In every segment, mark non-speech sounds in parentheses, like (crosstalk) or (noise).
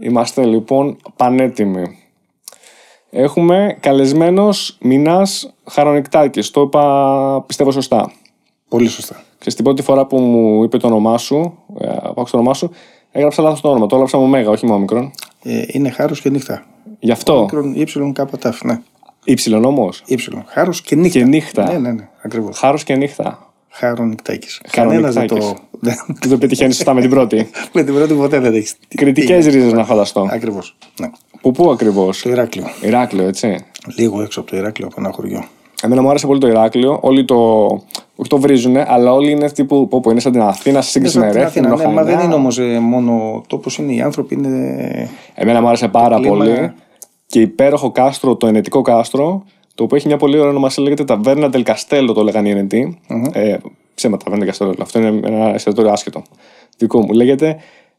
Είμαστε λοιπόν πανέτοιμοι. Έχουμε καλεσμένος Μινάς Χαρονικτάκης. Το είπα πιστεύω σωστά. Πολύ σωστά. Και στην πρώτη φορά που μου είπε το όνομά σου, ε, που άκουσα το όνομά σου, έγραψα λάθος το όνομα. Το έγραψα με μέγα, όχι με όμικρον. Ε, είναι χάρος και νύχτα. Γι' αυτό; Μικρόν ύψιλον κάπου τάφ, ναι. Ήψιλον όμως; Ήψιλον. Χάρος και νύχτα. Και νύχτα. Ναι, ναι, ναι. Ακριβώς. Χάρος και νύχτα. Χάρο νυχτάκι. Χάρο Κανένας δεν νυχτάκης. το. Δεν- Δεν το πετυχαίνεις σωστά με την πρώτη. (laughs) Με την πρώτη ποτέ δεν έχεις. Κριτικές ρίζες να φανταστώ. Ακριβώς. Ναι. Που πού ακριβώς; Το Ηράκλειο. Ηράκλειο, έτσι. Λίγο έξω από το Ηράκλειο από ένα χωριό. Εμένα μου άρεσε πολύ το Ηράκλειο. Όλοι το. Όχι το βρίζουνε, αλλά όλοι είναι αυτοί που, που, που είναι σαν την Αθήνα σε σύγκριση με Στην Ρέθυμνο. Αθήνα, ναι, μα δεν Χανιά. είναι όμως μόνο τόπο, είναι οι άνθρωποι. Είναι... Εμένα μου άρεσε πάρα κλίμα- πολύ. Και υπέροχο κάστρο, το ενετικό κάστρο, το οποίο έχει μια πολύ ωραία ονομασία, λέγεται Ταβέρνα del Castello, το λέγανε οι ενετοί. Ε, ψέματα, Ταβέρνα del Castello. Αυτό είναι ένα εστιατόριο άσχετο. Δικό μου. Λέγεται.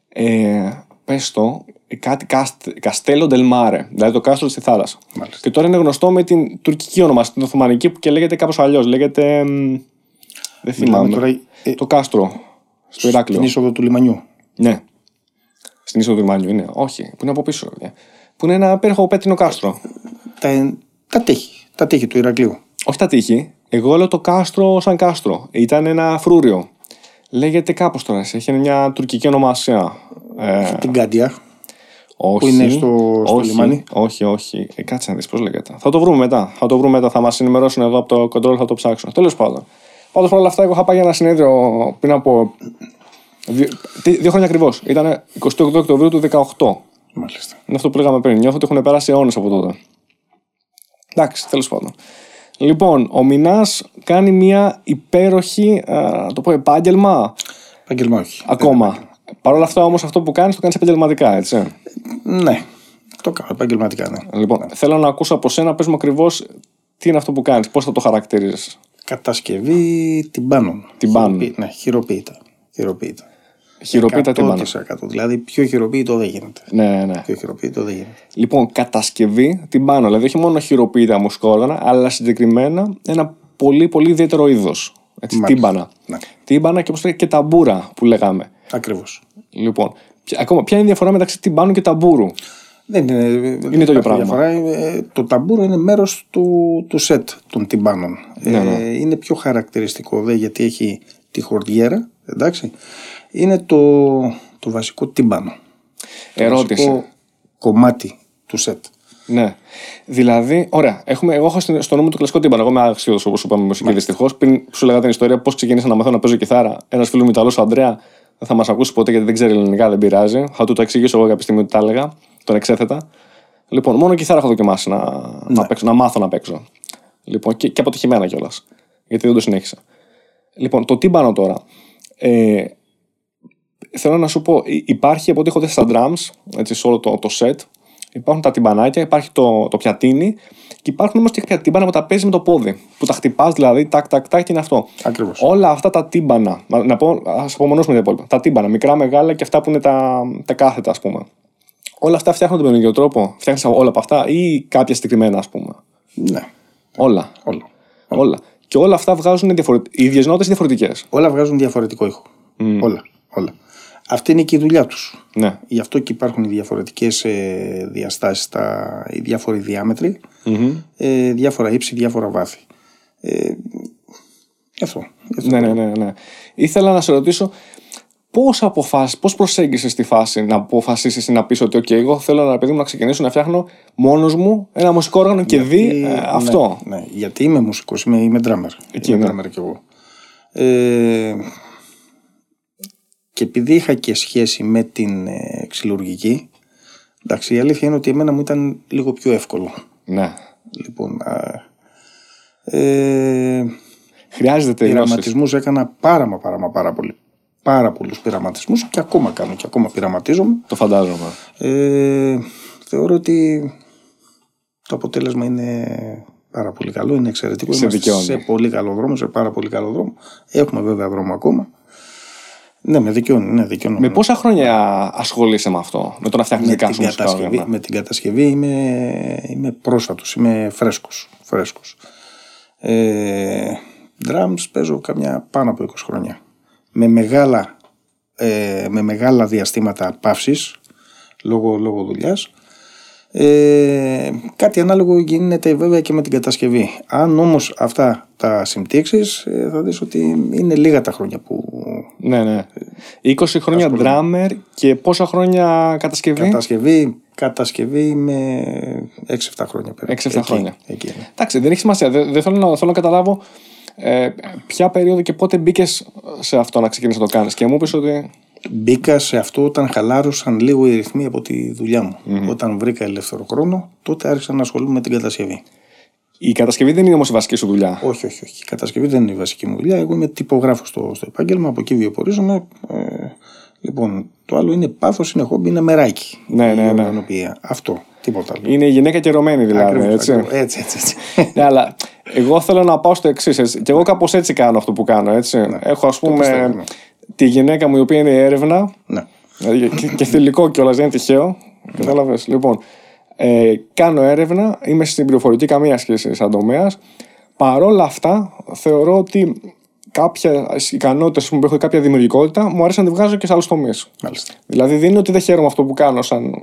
Ε, πες το, κάτι Castello del Mare, δηλαδή το κάστρο στη θάλασσα. Μάλιστα. Και τώρα είναι γνωστό με την τουρκική ονομασία, την Οθωμανική, που και λέγεται κάπως αλλιώς. Λέγεται. μ, Δεν θυμάμαι. τώρα, ε, το κάστρο στο Ηράκλειο. Την είσοδο του λιμανιού. Ναι. Στην είσοδο του Λιμάνιου είναι. Όχι, που είναι από πίσω. ρε. Που είναι ένα υπέροχο πέτρινο κάστρο. Τα, τα τείχη. Τα τείχη του Ηρακλείου. Όχι τα τείχη. Εγώ λέω το κάστρο σαν κάστρο. Ήταν ένα φρούριο. Λέγεται κάπως τώρα. Έχει μια τουρκική ονομασία. Ε, Την Κάντια. όχι, είναι στο- στο όχι, λιμάνι. Όχι, όχι. Ε, κάτσε να δεις πώς λέγεται. Θα το βρούμε μετά. Θα το βρούμε μετά. Θα μας ενημερώσουν εδώ από το control, θα το ψάξω. Τέλος πάντων. Πάντως παρόλα αυτά, εγώ είχα πάει για ένα συνέδριο πριν από. Δύο, τι- δύο χρόνια ακριβώς. Ήταν 28 Οκτωβρίου του 18. Μάλιστα. Είναι αυτό που λέγαμε πριν. Νιώθω ότι έχουν περάσει αιώνες από τότε. Εντάξει, τέλος πάντων. Λοιπόν, ο Μινάς κάνει μια υπέροχη, α, να το πω, επάγγελμα Επάγγελμα όχι. ακόμα. Παρ' όλα αυτά όμως αυτό που κάνεις το κάνεις επαγγελματικά, έτσι. Ναι. Το κάνω επαγγελματικά, ναι. Λοιπόν, θέλω να ακούσω από σένα, πες μου ακριβώς τι είναι αυτό που κάνεις, πώς θα το χαρακτηρίζεις. Κατασκευή τυμπάνων. Τυμπάνων. Χειροποίητα. Ναι, χειροποίητα. Χειροποίητα. Χειροποίητα τι πάνω. 100%. Δηλαδή πιο χειροποίητο δεν γίνεται. Ναι, ναι. Πιο χειροποίητο δεν γίνεται. Λοιπόν, κατασκευή την πάνω. Δηλαδή, όχι μόνο χειροποίητα μουσικά όργανα, αλλά συγκεκριμένα ένα πολύ πολύ ιδιαίτερο είδος. Μάλιστα. Τύμπανα. Ναι. Τύμπανα και, όπως λέγεται, και ταμπούρα που λέγαμε. Ακριβώς. Λοιπόν, ποια- ακόμα, ποια είναι η διαφορά μεταξύ τυμπάνου και ταμπούρου; Δεν είναι, Είναι το ίδιο πράγμα. Διαφορά. Ε, Το ταμπούρο είναι μέρος του, του σετ των τυμπάνων. Ναι, ναι. Ε, είναι πιο χαρακτηριστικό δε γιατί έχει τη χορδιέρα. Εντάξει. Είναι το, το βασικό τυμπάνο. Το Ερώτηση. βασικό κομμάτι του σετ. Ναι. Δηλαδή, ωραία. Έχουμε, εγώ έχω στην- στο νου μου το κλασικό τύμπανο. Εγώ είμαι άξιος, όπως είπαμε, μουσική δυστυχώς. Πριν σου λέγα την ιστορία πώς ξεκίνησα να μαθαίνω να παίζω κιθάρα, ένας φίλος μου Ιταλός, ο Αντρέα, δεν θα μας ακούσει ποτέ γιατί δεν ξέρει ελληνικά, δεν πειράζει. Θα του το εξηγήσω εγώ κάποια στιγμή ότι τα έλεγα. Τον εξέθετα. Λοιπόν, μόνο κιθάρα έχω δοκιμάσει να, να, παίξω, να μάθω να παίξω. Λοιπόν, και, και αποτυχημένα κιόλας. Γιατί δεν το συνέχισα. Λοιπόν, το τύμπανο τώρα. Ε, θέλω να σου πω, υ- υπάρχει από ό,τι έχω δει στα drums, έτσι, σε όλο το, το set, υπάρχουν τα τυμπανάκια, υπάρχει το, το πιατίνι και υπάρχουν όμως και κάποια τύμπανα που τα παίζεις με το πόδι. Που τα χτυπάς δηλαδή, τάκ, τάκ, τάκ και είναι αυτό. Ακριβώς. Όλα αυτά τα τύμπανα, να, να πω, ας απομονώσουμε τα υπόλοιπα. Τα τύμπανα, μικρά, μεγάλα και αυτά που είναι τα, τα κάθετα, ας πούμε. Όλα αυτά φτιάχνονται με τον ίδιο τρόπο. Φτιάχνεις όλα από αυτά ή κάποια συγκεκριμένα, ας πούμε. Ναι. Όλα. Όλα. Όλα. Και όλα αυτά βγάζουν διαφορετικέ. Οι ίδιες νότες διαφορετικές. Όλα βγάζουν διαφορετικό ήχο. Όλα. όλα. Αυτή είναι και η δουλειά τους. Ναι. Γι' αυτό και υπάρχουν οι διαφορετικές ε, διαστάσεις, τα, οι διάφοροι διάμετροι, ε, διάφορα ύψη, διάφορα βάθη. Ε, γι' αυτό. γι' αυτό. Ναι, ναι, ναι, ναι. Ήθελα να σε ρωτήσω πώς αποφάσισε, πώς προσέγγισες τη φάση να αποφασίσεις να πεις ότι, OK, εγώ θέλω να, παιδί μου, να ξεκινήσω να φτιάχνω μόνος μου ένα μουσικό όργανο και δει ε, αυτό. Ναι, ναι, γιατί είμαι μουσικός, είμαι, είμαι drummer. Εκεί, είμαι ναι. drummer κι εγώ. Ε, και επειδή είχα και σχέση με την ε, ξυλουργική, εντάξει, η αλήθεια είναι ότι εμένα μου ήταν λίγο πιο εύκολο. Ναι. Λοιπόν, α, ε, Χρειάζεται γνώση. πειραματισμούς έκανα πάρα μα πάρα μα πάρα πολύ. Πάρα πολλούς πειραματισμούς και ακόμα κάνω και ακόμα πειραματίζομαι. Το φαντάζομαι. Ε, θεωρώ ότι το αποτέλεσμα είναι πάρα πολύ καλό, είναι εξαιρετικό. Σε Είμαστε δικαιώνει. σε πολύ καλό δρόμο, σε πάρα πολύ καλό δρόμο. Έχουμε βέβαια δρόμο ακόμα. Ναι, με δικαιώνει, ναι, δικαιώνει. Με πόσα χρόνια ασχολείσαι με αυτό, με το να φτιάχνει με, δικά την σου μουσικά κατασκευή, όργανα. με την κατασκευή είμαι, είμαι πρόσφατος, είμαι φρέσκος. φρέσκος. Ε, drums παίζω καμιά πάνω από 20 χρόνια. Με μεγάλα, ε, με μεγάλα διαστήματα παύσης, λόγω, λόγω δουλειάς. Ε, κάτι ανάλογο γίνεται βέβαια και με την κατασκευή. Αν όμως αυτά τα συμπτύξεις ε, θα δεις ότι είναι λίγα τα χρόνια που... Ναι, ναι. 20 χρόνια drummer και πόσα χρόνια κατασκευή; Κατασκευή, κατασκευή με 6-7 χρόνια περίπου. 6-7 χρόνια. Εκεί είναι. Εντάξει, δεν έχει σημασία. Δεν, δεν θέλω, να, θέλω να καταλάβω ε, ποια περίοδο και πότε μπήκες σε αυτό να ξεκινήσεις να το κάνεις. Και μου είπε ότι. Μπήκα σε αυτό όταν χαλάρωσαν λίγο οι ρυθμοί από τη δουλειά μου. Όταν βρήκα ελεύθερο χρόνο, τότε άρχισα να ασχολούμαι με την κατασκευή. Η κατασκευή δεν είναι όμως η βασική σου δουλειά. Όχι, όχι, όχι. Η κατασκευή δεν είναι η βασική μου δουλειά. Εγώ είμαι τυπογράφος στο, στο επάγγελμα, από εκεί βιοπορίζομαι. Ε, λοιπόν, το άλλο είναι πάθος, είναι χόμπι, είναι μεράκι. Ναι, ναι, Η ναι. οργανωπία. Αυτό. Τίποτα άλλο. Είναι η γυναίκα καιρωμένη δηλαδή. Ακριβώς, έτσι. ακριβώς. έτσι, έτσι, έτσι. (laughs) ναι, αλλά εγώ θέλω να πάω στο εξής. Και εγώ κάπως έτσι κάνω αυτό που κάνω. Έτσι. Έχω ας πούμε πιστεύω, ναι. τη γυναίκα μου η οποία είναι η έρευνα. ναι. Δηλαδή, και, και θηλυκό κιόλας, δεν είναι τυχαίο. Κατάλαβες. Λοιπόν, ε, κάνω έρευνα, είμαι στην πληροφορική, καμία σχέση σαν τομέας. Παρόλα αυτά, θεωρώ ότι κάποια ικανότητες που έχω ή κάποια δημιουργικότητα μου αρέσει να τη βγάζω και σε άλλους τομείς. Μάλιστα. Δηλαδή δεν είναι ότι δεν χαίρομαι αυτό που κάνω σαν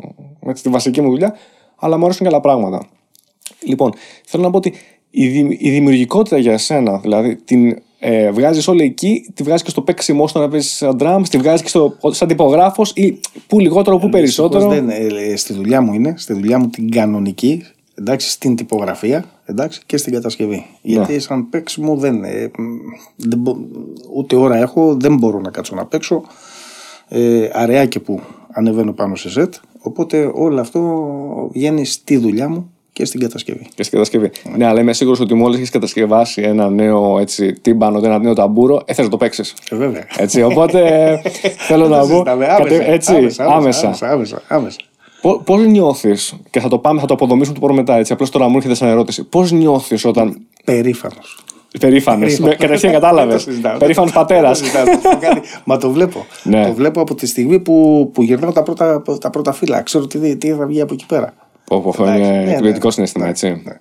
έτσι, τη βασική μου δουλειά, αλλά μου αρέσουν και άλλα πράγματα. Λοιπόν, θέλω να πω ότι η, δη- η δημιουργικότητα για εσένα, δηλαδή την ε, βγάζεις όλη εκεί, τη βγάζεις και στο παίξιμό στο να παίζεις σαν drums, τη βγάζεις και στο, σαν τυπογράφος ή που λιγότερο, που περισσότερο. Δυστυχώς Δεν, ε, ε, στη δουλειά μου είναι, στη δουλειά μου την κανονική, εντάξει, στην τυπογραφία εντάξει, και στην κατασκευή. Ναι. Γιατί σαν παίξιμο δεν, ε, μ, δεν μπο- ούτε ώρα έχω, δεν μπορώ να κάτσω να παίξω. Ε, αραιά και που ανεβαίνω πάνω σε σετ. Οπότε όλο αυτό βγαίνει στη δουλειά μου και στην κατασκευή. Και στην κατασκευή. Ναι, αλλά είμαι σίγουρος ότι μόλις έχεις κατασκευάσει ένα νέο έτσι, τύμπανο, ένα νέο ταμπούρο, ε, θες να το παίξεις. Ε, βέβαια. Έτσι, οπότε ε, (laughs) θέλω να πω. Συζητάμε. κατε- Άμεσα, έτσι, άμεσα, άμεσα. άμεσα, άμεσα, άμεσα. Πώς νιώθεις, και θα το πάμε, θα το αποδομήσουμε το πω μετά, έτσι. Απλώς τώρα μου έρχεται σαν ερώτηση. Πώς νιώθεις όταν. Περήφανος. Περήφανος. Περήφανος. Κατευθείαν Δεν κατάλαβες. (laughs) το συζητάω. Περήφανος πατέρας. Δεν το συζητάω. Θα σου πω κάτι. Μα το βλέπω. Ναι. Το βλέπω από τη στιγμή που, που γυρνάω τα πρώτα, τα πρώτα φύλλα. Ξέρω τι, τι θα βγει από εκεί πέρα. Αυτό Εντάξει, είναι ναι, εκπληκτικό ναι. συνέστημα, Ναι, έτσι. ναι.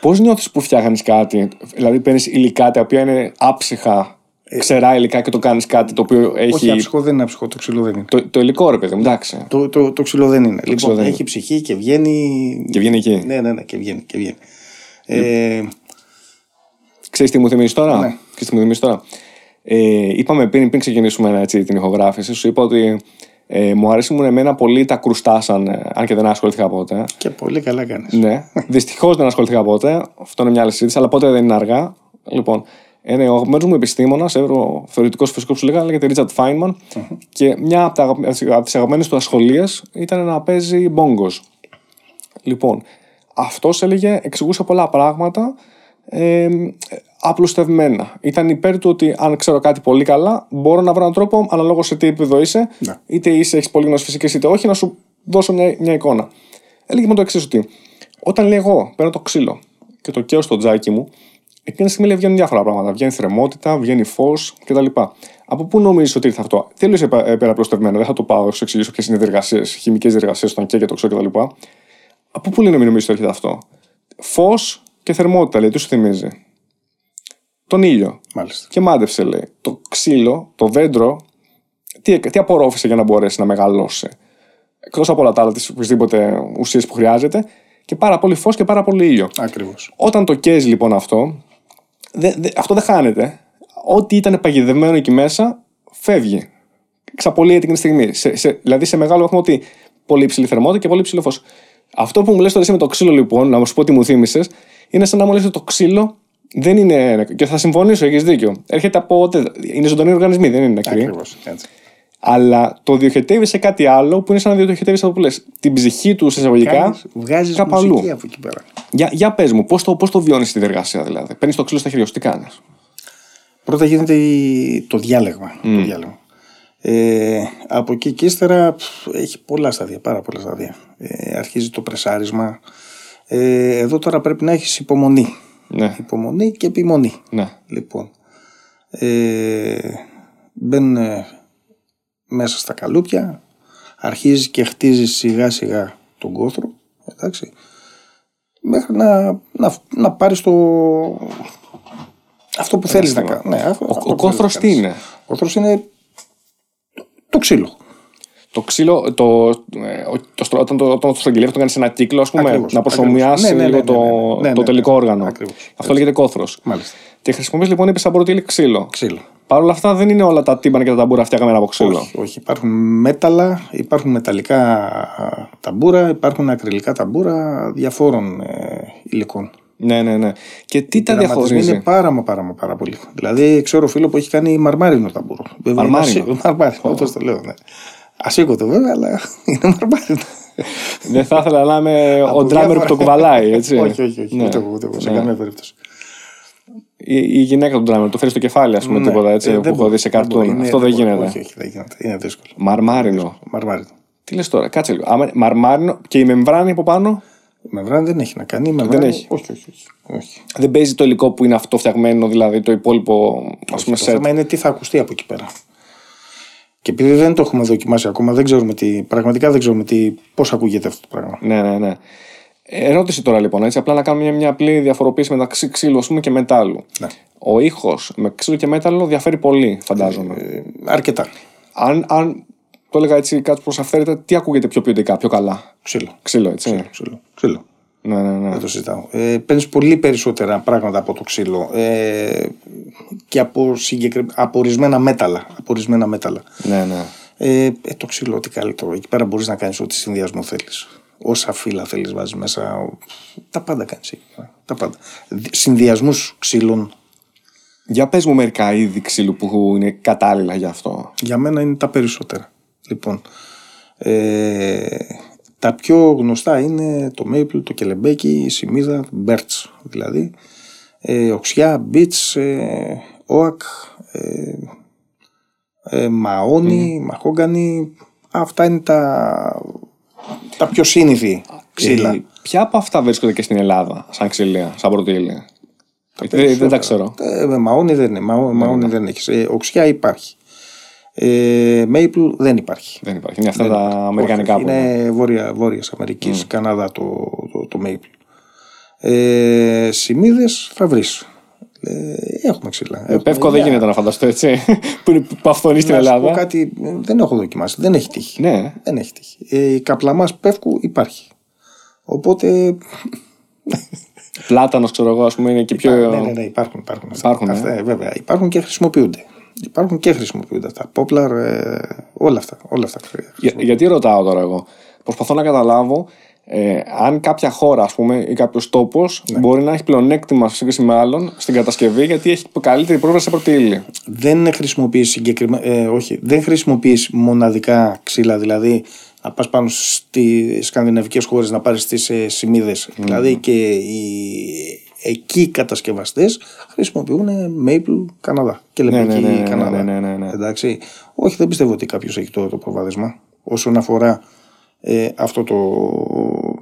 Πώς νιώθεις που φτιάχνεις κάτι, δηλαδή παίρνεις υλικά τα οποία είναι άψυχα, ξερά υλικά και το κάνεις κάτι το οποίο Ε, Όχι, έχει. αψυχό δεν είναι αψυχό, το ξύλο δεν είναι. Το, το υλικό ρε παιδί μου, εντάξει. Το, το, το ξύλο δεν είναι. ξύλο λοιπόν, δεν έχει ψυχή και βγαίνει. Και βγαίνει εκεί. Ναι, ναι, ναι, και βγαίνει. Και βγαίνει. Ε, Ξέρεις τι μου θυμίζεις τώρα; Ναι. Ξέρεις τι μου θυμίζεις τώρα; Ε, είπαμε πριν, πριν ξεκινήσουμε έτσι, την ηχογράφηση, σου είπα ότι ε, μου αρέσουν εμένα πολύ τα κρουστά, σαν, ε, αν και δεν ασχολήθηκα ποτέ. και πολύ καλά κάνεις. ναι. (laughs) Δυστυχώς δεν ασχολήθηκα ποτέ. Αυτό είναι μια άλλη συζήτηση, αλλά ποτέ δεν είναι αργά. Λοιπόν, ένα αγαπημένο μου επιστήμονας, θεωρητικός φυσικός που σου λέγα, λέγεται Richard Feynman. Και μια από, τα, αγαπη- από τις αγαπημένες του ασχολίες ήταν να παίζει μπόγκος. Λοιπόν, αυτός έλεγε, εξηγούσε πολλά πράγματα ε, απλουστευμένα. Ήταν υπέρ του ότι αν ξέρω κάτι πολύ καλά, μπορώ να βρω έναν τρόπο, αναλόγως σε τι επίπεδο είσαι, Ναι. είτε είσαι, έχεις πολύ γνώση φυσικής, είτε όχι, να σου δώσω μια, μια εικόνα. Έλεγε με το εξής ότι όταν λέει εγώ παίρνω το ξύλο και το καίω στο τζάκι μου, εκείνη τη στιγμή λέει, βγαίνουν διάφορα πράγματα. Βγαίνει θερμότητα, βγαίνει φως κτλ. Από πού νομίζεις ότι ήρθε αυτό; Τέλο υπεραπλουστευμένο, δεν θα το πάω να σου εξηγήσω ποιες είναι οι διεργασίες, χημικές διεργασίες στον καίει και το ξύλο κτλ. Από πού λέει να μην νομίζεις ότι έρχεται αυτό; Φως και θερμότητα, λέει, τι σου θυμίζει. Τον ήλιο. Μάλιστα. Και μάντεψε, λέει. Το ξύλο, το δέντρο, τι, τι απορρόφησε για να μπορέσει να μεγαλώσει. Εκτός από όλα τα άλλα, τις οποιασδήποτε ουσίες που χρειάζεται, και πάρα πολύ φως και πάρα πολύ ήλιο. Ακριβώς. Όταν το καίει λοιπόν αυτό, δε, δε- αυτό δεν χάνεται. Ό,τι ήταν παγιδευμένο εκεί μέσα, φεύγει. Ξαπολύεται εκείνη τη στιγμή. Σε, σε, δηλαδή σε μεγάλο βαθμό ότι πολύ υψηλή θερμότητα και πολύ υψηλό φως. Αυτό που μου λες τώρα εσύ με το ξύλο, λοιπόν, να μου σου πω τι μου θύμισες, είναι σαν να μου λες ότι το ξύλο δεν είναι. Και θα συμφωνήσω, έχεις δίκιο. Έρχεται από. Είναι ζωντανοί οργανισμοί, δεν είναι νεκροί. Ακριβώς. Έτσι. Αλλά το διοχετεύεις σε κάτι άλλο που είναι σαν να διοχετεύεις αυτό που λες. Την ψυχή του σε εισαγωγικά. Βγάζεις κάπου αλλού. μουσική από εκεί πέρα. Για, για πες μου, πώς το, πώς το βιώνεις τη διεργασία δηλαδή. Παίρνεις το ξύλο στα χέρια σου, τι κάνεις; Πρώτα γίνεται η- το διάλεγμα. Το διάλεγμα. Ε, από εκεί και ύστερα πφ, έχει πολλά στάδια, πάρα πολλά στάδια. Ε, αρχίζει το πρεσάρισμα. Ε, εδώ τώρα πρέπει να έχεις υπομονή. Ναι, Υπομονή και επιμονή. ναι. Λοιπόν, ε, μπαίνουν ε, μέσα στα καλούπια, αρχίζει και χτίζεις σιγά σιγά τον κόθρο, εντάξει, μέχρι να, να, να πάρεις το, αυτό που θέλεις να κάνεις. Ναι, αυτό- Ο, αυτό ο που θέλεις κόθρος να τι κάνεις. είναι; Ο κόθρος είναι το ξύλο. Το ξύλο, το, ε, ο- όταν το, όταν το στρογγυλεύει, το κάνει σε ένα κύκλο, ας πούμε, Ακριβώς, να προσωμιάσει ακριβώς. Ναι, ναι, λίγο ναι, ναι, το, ναι, ναι, το ναι, τελικό ναι, όργανο. ακριβώς. Αυτό λέγεται κόθρος. Μάλιστα. Και χρησιμοποιείς λοιπόν, είπε σαμποροτήλι ξύλο. Ξύλο. Παρ' όλα αυτά δεν είναι όλα τα τύμπανα και τα ταμπούρα φτιαγμένα από ξύλο. Όχι, όχι. Υπάρχουν μέταλλα, υπάρχουν μεταλλικά ταμπούρα, υπάρχουν ακριλικά ταμπούρα διαφόρων ε, υλικών. Ναι, ναι, ναι. Και τι τα Δραματισμοί διαχωρίζει; είναι πάρα μα πάρα, μα πάρα πολύ. Δηλαδή, ξέρω φίλο που έχει κάνει μαρμάρινο ταμπούρο. Βέβαια, είναι Μαρμάρινο; ασύ- Μαρμάρινο, όπως το λέω. Ναι. Ασήκωτο βέβαια, αλλά (laughs) είναι μαρμάρινο. δεν θα ήθελα να είμαι ο Από ντράμερ που διάφορα- το κουβαλάει, έτσι. (laughs) όχι, όχι, όχι. Ναι. Ούτε εγώ, ούτε εγώ, σε Ναι. καμία περίπτωση. Η, η γυναίκα του ντράμερ, το φέρει στο κεφάλι, ας πούμε, Ναι. τίποτα έτσι, Ε, που δεν έχω μπορεί, δει σε δεν μπορεί, καρτούν. είναι- Αυτό δεν μπορεί. γίνεται. Όχι, όχι, δεν γίνεται. Είναι δύσκολο. Μαρμάρινο. Μαρμάρινο. Τι λες τώρα, κάτσε λίγο. Άμα, μαρμάρινο και η μεμβράνη από πάνω; Η μεμβράνη δεν έχει να κάνει. η μεμβράνη- έχει. Όχι, όχι. όχι. όχι. δεν παίζει το υλικό που είναι αυτό φτιαγμένο, δηλαδή το υπόλοιπο ας πούμε Το σετ. θέμα είναι τι θα ακουστεί από εκεί πέρα. Και επειδή δεν το έχουμε δοκιμάσει ακόμα, δεν ξέρουμε τι, πραγματικά δεν ξέρουμε τι, πώς ακούγεται αυτό το πράγμα. Ναι, ναι, ναι. Ερώτηση τώρα λοιπόν, έτσι, απλά να κάνουμε μια, μια απλή διαφοροποίηση μεταξύ ξύλου ας πούμε, και μετάλλου. Ναι. Ο ήχος με ξύλο και μέταλλο διαφέρει πολύ, φαντάζομαι. Ε, αρκετά. αν, αν το έλεγα έτσι κάτι προς αυθαίρετα, τι ακούγεται πιο ποιοτικά, πιο καλά; Ξύλο. Ξύλο, έτσι. Ξύλο. ξύλο. Ναι, ναι, ναι. Δεν το συζητάω. Ε, Παίρνεις πολύ περισσότερα πράγματα από το ξύλο ε, και από, συγκεκρι... από ορισμένα μέταλλα. Από ορισμένα μέταλλα. ναι, ναι. Ε, ε, το ξύλο, τι καλύτερο. Εκεί πέρα μπορείς να κάνεις ό,τι συνδυασμό θέλεις. Όσα φύλλα θέλεις, βάζεις μέσα. ο- Τα πάντα κάνεις εκεί. πέρα. Τα πάντα. Συνδυασμούς ξύλων Για πες μου μερικά είδη ξύλου που είναι κατάλληλα για αυτό. Για μένα είναι τα περισσότερα. Λοιπόν, ε, τα πιο γνωστά είναι το maple, το κελεμπέκι, η σημίδα, το birch δηλαδή, ε, οξιά, beech, ε, oak, ε, ε, μαόνι, μαχόγκανι. Αυτά είναι τα, τα πιο σύνηθη ξύλα. Ε, ποια από αυτά βρίσκονται και στην Ελλάδα, σαν ξύλια, σαν πρωτήλια. Γιατί δεν, δεν τα ξέρω. Ε, μαόνι δεν είναι, μαό, μαόνι δεν έχεις. Ε, οξιά υπάρχει. Ε, maple δεν υπάρχει. Δεν υπάρχει. Είναι αυτά τα αμερικανικά Όχι, που είναι. Είναι βόρεια, βόρειας Αμερικής, Καναδά το, το, το Maple. Ε, σημείδες θα βρεις. Ε, έχουμε ξύλα. Έχουμε Πεύκο δεν ηλιά. γίνεται να φανταστώ έτσι. (laughs) που είναι που αυθονεί στην Να σου πω Ελλάδα. κάτι, ε, δεν έχω δοκιμάσει. Δεν έχει τύχει. Ναι. Δεν έχει τύχει. Ε, η καπλαμάς πεύκου υπάρχει. Οπότε. (laughs) Πλάτανος, ξέρω εγώ, ας πούμε, είναι και πιο. Ναι, ναι, ναι, υπάρχουν. Υπάρχουν, αυτά. Υπάρχουν, ε. αυτά, ε, βέβαια. Υπάρχουν και χρησιμοποιούνται. Υπάρχουν και χρησιμοποιούνται αυτά. Poplar, ε, όλα αυτά. Όλα αυτά. Για- γιατί ρωτάω τώρα εγώ; Προσπαθώ να καταλάβω ε, αν κάποια χώρα ας πούμε, ή κάποιος τόπος Ναι. μπορεί να έχει πλεονέκτημα σε σύγκριση με άλλον στην κατασκευή γιατί έχει καλύτερη πρόσβαση σε πρώτη ύλη. δεν χρησιμοποιείς συγκεκριμένα, ε, όχι, δεν χρησιμοποιείς μοναδικά ξύλα, δηλαδή να πας πάνω στις σκανδιναβικές χώρες να πάρεις τις ε, σημείδες, δηλαδή και οι εκεί οι κατασκευαστές χρησιμοποιούν Maple Καναδά και λεπτική ναι, ναι, ναι, Καναδά. ναι, ναι, ναι, ναι. Εντάξει, όχι δεν πιστεύω ότι κάποιος έχει το, το προβάδισμα όσον αφορά ε, αυτό το,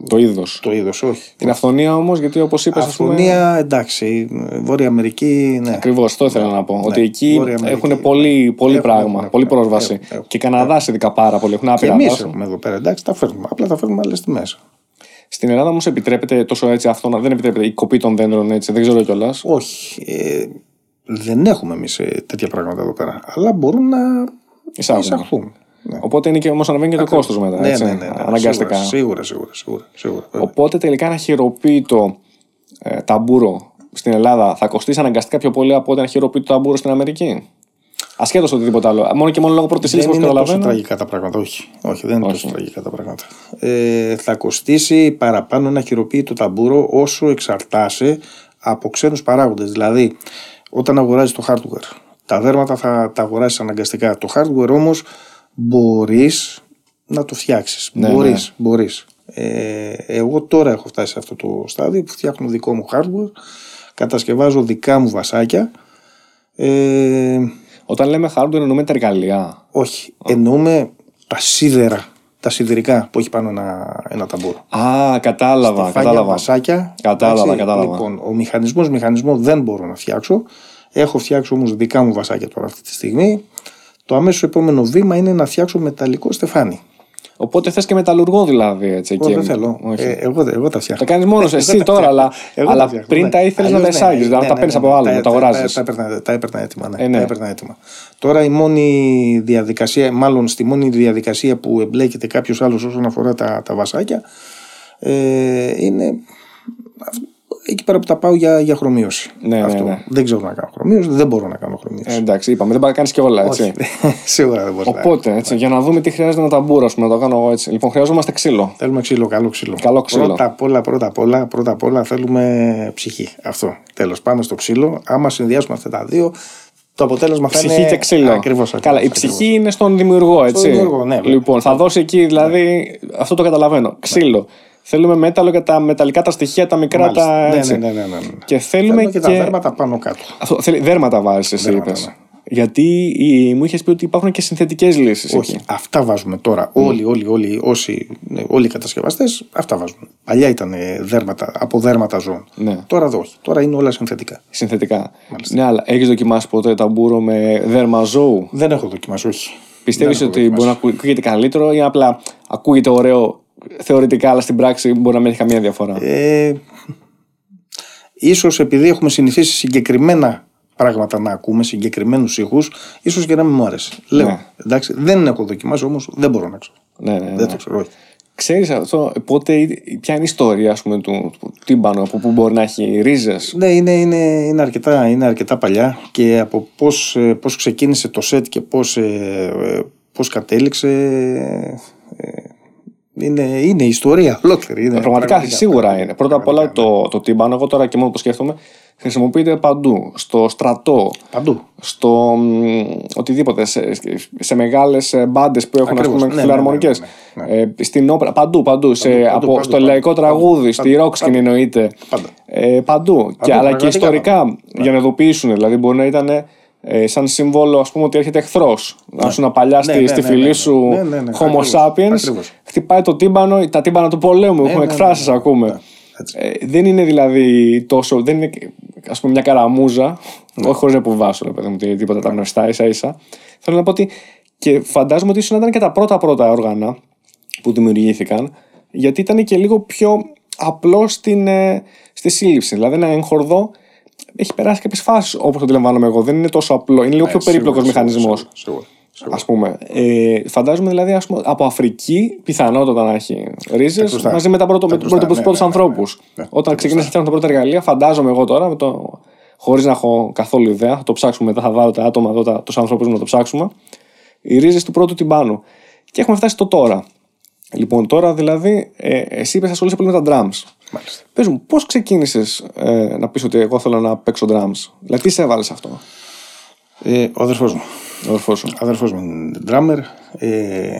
Το είδος. το είδος, όχι. Την αυθονία όμως, γιατί όπως είπες. Αυθονία, εντάξει, Βόρεια Αμερική, ναι. Ακριβώς, το ήθελα να πω. ότι εκεί Βόρεια Αμερική. έχουν πολύ, πολύ Έχουν, πράγμα, έχουν, πολύ έχουν, πρόσβαση. έχουν, έχουν. Και Καναδά ειδικά πάρα πολύ. Έχουν Και άπειρα εμείς δάση. έχουμε εδώ πέρα, εντάξει, τα φέρνουμε. Απλά τα φέρνουμε άλλες τιμές. Στην Ελλάδα όμως επιτρέπεται τόσο έτσι αυτό να δεν επιτρέπεται η κοπή των δέντρων έτσι, δεν ξέρω κιόλας. Όχι. Ε, δεν έχουμε εμείς τέτοια πράγματα εδώ πέρα. Αλλά μπορούν να Εισάγουμε. εισαχθούν. Ναι. Οπότε είναι και όμως αναβαίνει και το κόστος μετά. Ναι, έτσι, ναι, ναι, ναι, αναγκαστικά. Σίγουρα, σίγουρα, σίγουρα. σίγουρα, βέβαια. Οπότε τελικά ένα χειροποίητο ε, ταμπούρο στην Ελλάδα θα κοστίσει αναγκαστικά πιο πολύ από ότι ένα χειροποίητο ταμπούρο στην Αμερική; Ασχέτως οτιδήποτε άλλο. Μόνο και μόνο λόγω πρώτης ύλης, Δεν όπως είναι τόσο καταλαβαίνω. τραγικά τα πράγματα, όχι. Όχι, δεν είναι τόσο τραγικά τα πράγματα. Ε, θα κοστίσει παραπάνω ένα χειροποίητο ταμπούρο όσο εξαρτάσαι από ξένους παράγοντες. Δηλαδή, όταν αγοράζεις το hardware, τα δέρματα θα τα αγοράσεις αναγκαστικά. Το hardware όμως μπορείς να το φτιάξεις. Ναι, μπορείς, μπορείς. Ε, εγώ τώρα έχω φτάσει σε αυτό το στάδιο που φτιάχνω δικό μου hardware, κατασκευάζω δικά μου βασάκια. Ε, Όταν λέμε hardware εννοούμε τα εργαλεία. όχι, εννοούμε τα σίδερα, τα σιδηρικά που έχει πάνω ένα, ένα ταμπούρο. Α, κατάλαβα. Φάγια, κατάλαβα. βασάκια. Κατάλαβα, εντάξει. κατάλαβα. Λοιπόν, ο μηχανισμός, μηχανισμό δεν μπορώ να φτιάξω. Έχω φτιάξει όμως δικά μου βασάκια τώρα αυτή τη στιγμή. Το αμέσως επόμενο βήμα είναι να φτιάξω μεταλλικό στεφάνι. Οπότε θες και μεταλλουργό δηλαδή. Έτσι, Εγώ εκεί. δεν θέλω. Όχι. Ε, εγώ, εγώ τα φτιάχνω. Τα κάνεις μόνος Εγώ εσύ τα τώρα, φτιάχνω. αλλά, Εγώ αλλά τα φτιάχνω, πριν ναι. τα ήθελες να Αλλιώς τα εισάγεις. ναι, δηλαδή ναι, τα ναι, παίρνεις ναι, από ναι. άλλο, Τα- τα τα- αγοράζεις. Τα έπαιρνα- τα έπαιρνα έτοιμα. Ναι. Ε, ναι. Τα έπαιρνα έτοιμα. Τώρα η μόνη διαδικασία, μάλλον στη μόνη διαδικασία που εμπλέκεται κάποιος άλλος όσον αφορά τα, τα βασάκια, ε, είναι αυ- εκεί πέρα που τα πάω για, για χρωμίωση. Ναι, ναι, Αυτό. ναι. Δεν ξέρω να κάνω χρωμίωση, δεν μπορώ να κάνω χρωμίωση. Ε, εντάξει, είπαμε, δεν πάει να κάνει και όλα έτσι. (laughs) Σίγουρα δεν μπορεί να Οπότε, έτσι, για να δούμε τι χρειάζεται να ταμπούρα, να το κάνω εγώ έτσι. Λοιπόν, χρειαζόμαστε ξύλο. Θέλουμε ξύλο, καλό ξύλο. Καλό ξύλο. Πρώτα απ' όλα, πρώτα απ' όλα, πρώτα απ' όλα θέλουμε ψυχή. Αυτό. Τέλος, πάμε στο ξύλο. Άμα συνδυάσουμε αυτά τα δύο, το αποτέλεσμα θα Ψυχή είναι. και ξύλο. Ακριβώς, Καλά, η ψυχή είναι στον δημιουργό, έτσι. δημιουργό, ναι, βέβαια. λοιπόν, θα δώσει εκεί, δηλαδή, αυτό το καταλαβαίνω. Ξύλο. Θέλουμε μέταλλο για τα μεταλλικά τα στοιχεία, τα μικρά Μάλιστα. τα. Ναι, Έτσι. ναι, ναι, ναι, ναι. Και θέλουμε Θέλουμε και, τα δέρματα πάνω κάτω. Αυτό, θέλει, δέρματα βάζεις, εσύ Δέρματα, είπες. ναι. Γιατί η- μου είχες πει ότι υπάρχουν και συνθετικές λύσεις. Όχι, αυτά βάζουμε τώρα. Όλοι, όλοι, όλοι, όσοι, ναι, όλοι οι κατασκευαστές, αυτά βάζουν. Παλιά ήταν ε, δέρματα, από δέρματα ζώων. Ναι. Τώρα εδώ όχι. Τώρα είναι όλα συνθετικά. Συνθετικά. Ναι, αλλά έχεις δοκιμάσει ποτέ ταμπούρο με δέρμα ζώου; Δεν έχω δοκιμάσει, όχι. Πιστεύεις Δεν έχω ότι μπορεί να ακού- ακούγεται καλύτερο ή απλά ακούγεται ωραίο θεωρητικά, αλλά στην πράξη μπορεί να μην έχει καμία διαφορά. Ε, ίσως επειδή έχουμε συνηθίσει συγκεκριμένα πράγματα να ακούμε, συγκεκριμένους ήχους, ίσως και να μην μου άρεσε. Λέω. Ναι. Εντάξει, δεν έχω δοκιμάσει όμως, δεν μπορώ να ξέρω. ναι, ναι, ναι. Δεν το ξέρω, όχι. Ξέρεις αυτό, πότε, ποια είναι η ιστορία ας πούμε, του, του τύμπανου, από πού μπορεί να έχει ρίζες; Ναι, είναι, είναι, είναι, αρκετά, είναι αρκετά παλιά και από πώς, ε, πώς ξεκίνησε το σετ και πώς, ε, ε, πώς κατέληξε ε, είναι, είναι ιστορία ολόκληρη. Είναι Πραγματικά σίγουρα είναι. Πρώτα απ' όλα το, το τύμπανο, εγώ τώρα και μόνο που σκέφτομαι, χρησιμοποιείται παντού. Στο στρατό, Παντού. στο μ, οτιδήποτε, σε, σε μεγάλες μπάντες που έχουν Ακριβώς. ας πούμε, Ναι, φιλαρμονικές. ναι, ναι, Ε, στην όπερα, παντού, παντού. σε, παντού, από, παντού, στο παντού, λαϊκό παντού, τραγούδι, παντού, στη ρόξκιν παντού. εννοείται. Πάντα. Ε, παντού. και, αλλά και πραγματικά ιστορικά για να ειδοποιήσουν. Δηλαδή, μπορεί να ήταν ε, σαν σύμβολο ας πούμε, ότι έρχεται εχθρός. Να σου να παλιάς στη, Ναι, ναι, στη ναι, φίλη ναι, ναι. σου Ναι, ναι, ναι, Homo ακριβώς, sapiens, ακριβώς. χτυπάει το τύμπανο, τα τύμπανα του πολέμου. έχουμε ναι, εκφράσεις, ναι, ακούμε. έτσι. Ε, δεν είναι δηλαδή τόσο. Δεν είναι ας πούμε μια καραμούζα. Ναι. Όχι χωρίς να υποβάσω, ρε παιδί μου, τι- τίποτα τα γνωστά ίσα ίσα. Θέλω να πω ότι. Και φαντάζομαι ότι ίσως να ήταν και τα πρώτα πρώτα όργανα που δημιουργήθηκαν, γιατί ήταν και λίγο πιο απλό στην, ε, στη σύλληψη. Δηλαδή, ένα έγχορδο έχει περάσει κάποιες φάσεις όπως το αντιλαμβάνομαι εγώ. Δεν είναι τόσο απλό. Είναι λίγο πιο περίπλοκος Ναι, Σίγουρα, μηχανισμός. σίγουρα, σίγουρα, σίγουρα. Α πούμε. Ε, φαντάζομαι δηλαδή ας πούμε, από Αφρική πιθανότατα να έχει ρίζες κρουστά. μαζί με, τα πρώτο, με Τα του κρουστά, πρώτου ναι, ναι, ναι, ανθρώπους. ναι, ναι. Όταν ξεκίνησε να φτιάχνουν τα πρώτα εργαλεία, φαντάζομαι εγώ τώρα, με το, χωρίς να έχω καθόλου ιδέα, θα το ψάξουμε μετά, θα βάλω τα άτομα εδώ, τα, τους ανθρώπους να το ψάξουμε. Οι ρίζες του πρώτου τυμπάνου. Και έχουμε φτάσει στο τώρα. Λοιπόν, τώρα δηλαδή, ε, εσύ είπες ασχολείσαι πολύ με τα drums. Μάλιστα. Πες μου, πώς ξεκίνησες ε, να πεις ότι εγώ θέλω να παίξω drums; Δηλαδή, τι σε έβαλε αυτό, Ε, ο αδερφός μου. ο αδερφός σου. αδερφός μου είναι drummer. Ε,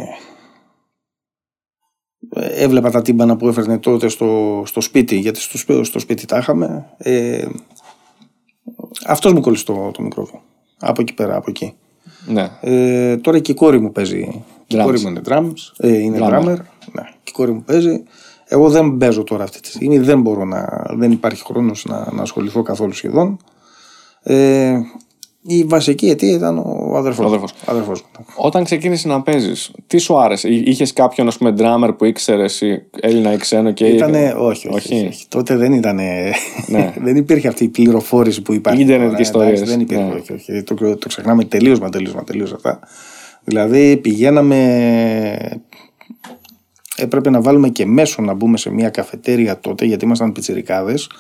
έβλεπα τα τύμπανα που έφερνε τότε στο, στο σπίτι, γιατί στο, σπί- στο σπίτι τα είχαμε. Ε, αυτός μου κόλλησε το, το μικρόφωνο. Από εκεί πέρα, από εκεί. Ναι. Ε, τώρα και η κόρη μου παίζει. Και η Drums. κόρη μου είναι, drums, ε, είναι Drummer. drummer. Ναι, και η κόρη μου παίζει. Εγώ δεν παίζω τώρα αυτή τη στιγμή. Δεν μπορώ να. Δεν υπάρχει χρόνος να, να ασχοληθώ καθόλου σχεδόν. Ε, η βασική αιτία ήταν ο αδερφός, Ο αδερφός. μου. αδερφός μου. Όταν ξεκίνησες να παίζεις, τι σου άρεσε, Είχες κάποιον ας πούμε drummer που ήξερε Έλληνα ή ξένο και. Ήτανε, όχι, όχι, Όχι. όχι, όχι. Τότε δεν ήταν. Ναι. (laughs) δεν υπήρχε αυτή η πληροφόρηση που υπάρχει. Ίντερνετ τώρα, και ιστορίες. εντάξει, Δεν υπήρχε. Ναι. Όχι, όχι. Το, το ξεχνάμε τελείως μα τελείως μα τελείως αυτά. Δηλαδή πηγαίναμε. Έπρεπε να βάλουμε και μέσο να μπούμε σε μια καφετέρια τότε, γιατί ήμασταν πιτσιρικάδες,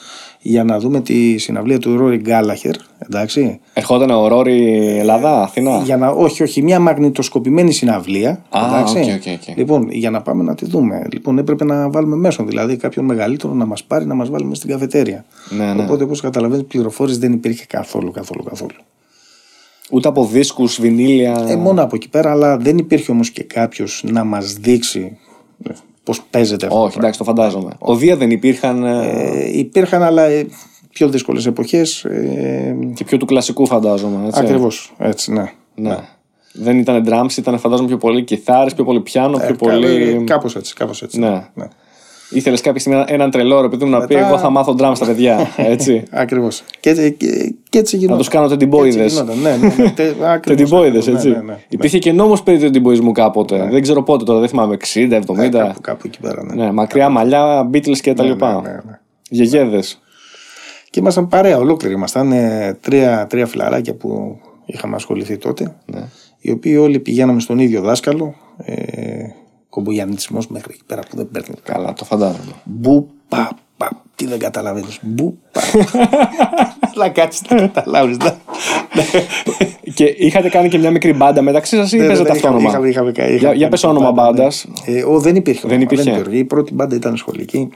για να δούμε τη συναυλία του Ρόρι Γκάλαχερ. Εντάξει. Ερχόταν ο Ρόρι Ελλάδα, Αθήνα. Για να, όχι, όχι, μια μαγνητοσκοπημένη συναυλία. Α, εντάξει. OK, OK, OK. Λοιπόν, για να πάμε να τη δούμε. Λοιπόν, έπρεπε να βάλουμε μέσον, δηλαδή κάποιον μεγαλύτερο να μας πάρει να μας βάλει μέσα στην καφετέρια. Ναι, ναι. Οπότε, όπως καταλαβαίνεις, πληροφόρηση δεν υπήρχε καθόλου, καθόλου, καθόλου. Ούτε από δίσκους, βινίλια. Ε, μόνο από εκεί πέρα, αλλά δεν υπήρχε όμως και κάποιος να μας δείξει πώς παίζεται αυτό. Όχι, εντάξει, το φαντάζομαι. Οδεία δεν υπήρχαν. ε, Ε, υπήρχαν, αλλά ε, πιο δύσκολες εποχές. Ε, και πιο του κλασικού φαντάζομαι. Έτσι. Ακριβώς. Έτσι, ναι. Ναι. Δεν ήταν drums, ήταν φαντάζομαι πιο πολύ κιθάρες, πιο πολύ πιάνο, πιο Ε, πολύ. Κάπως έτσι, κάπως έτσι. Ναι. ναι. Ήθελες κάποια στιγμή έναν τρελό ρε παιδί μου να πει: Μετά- Εγώ θα μάθω ντράμ στα παιδιά. (laughs) Έτσι. Ακριβώς. Και, έτσι- και, και έτσι να γινόταν. τους κάνω τεντιμπόιδε. Έτσι γινόταν, Ναι, ναι, ναι. τε- (laughs) ακριβώς, Τεντιμπόιδε, ακριβώς, έτσι. ναι, ναι, ναι. Υπήρχε και νόμος περί τεντιμπόισμου κάποτε. Δεν ξέρω πότε τώρα, δεν θυμάμαι. 60, 70. Ναι, κάπου, κάπου εκεί πέρα. Ναι. Ναι, μακριά μαλλιά, Beatles και τα Ναι, λοιπά. ναι, ναι, ναι. Γεγέδες. Και ήμασταν παρέα ολόκληροι. Ήμασταν ε, τρία, τρία φιλαράκια που είχαμε ασχοληθεί τότε. Ναι. Οι οποίοι όλοι πηγαίναμε στον ίδιο δάσκαλο. Ε, Κομπογιαννισμό μέχρι εκεί πέρα που δεν παίρνει. Καλά, το φαντάζομαι. Μπου πα πα. Τι δεν καταλαβαίνεις. Μπου πα. (laughs) Να κάτσεις να καταλάβεις. και είχατε κάνει και μια μικρή μπάντα μεταξύ σας ή Ναι, παίζατε αυτόνομα. Για, για πες όνομα μπάντα. Ε, ο, δεν υπήρχε. Δεν όνομα, υπήρχε. Η πρώτη μπάντα ήταν σχολική.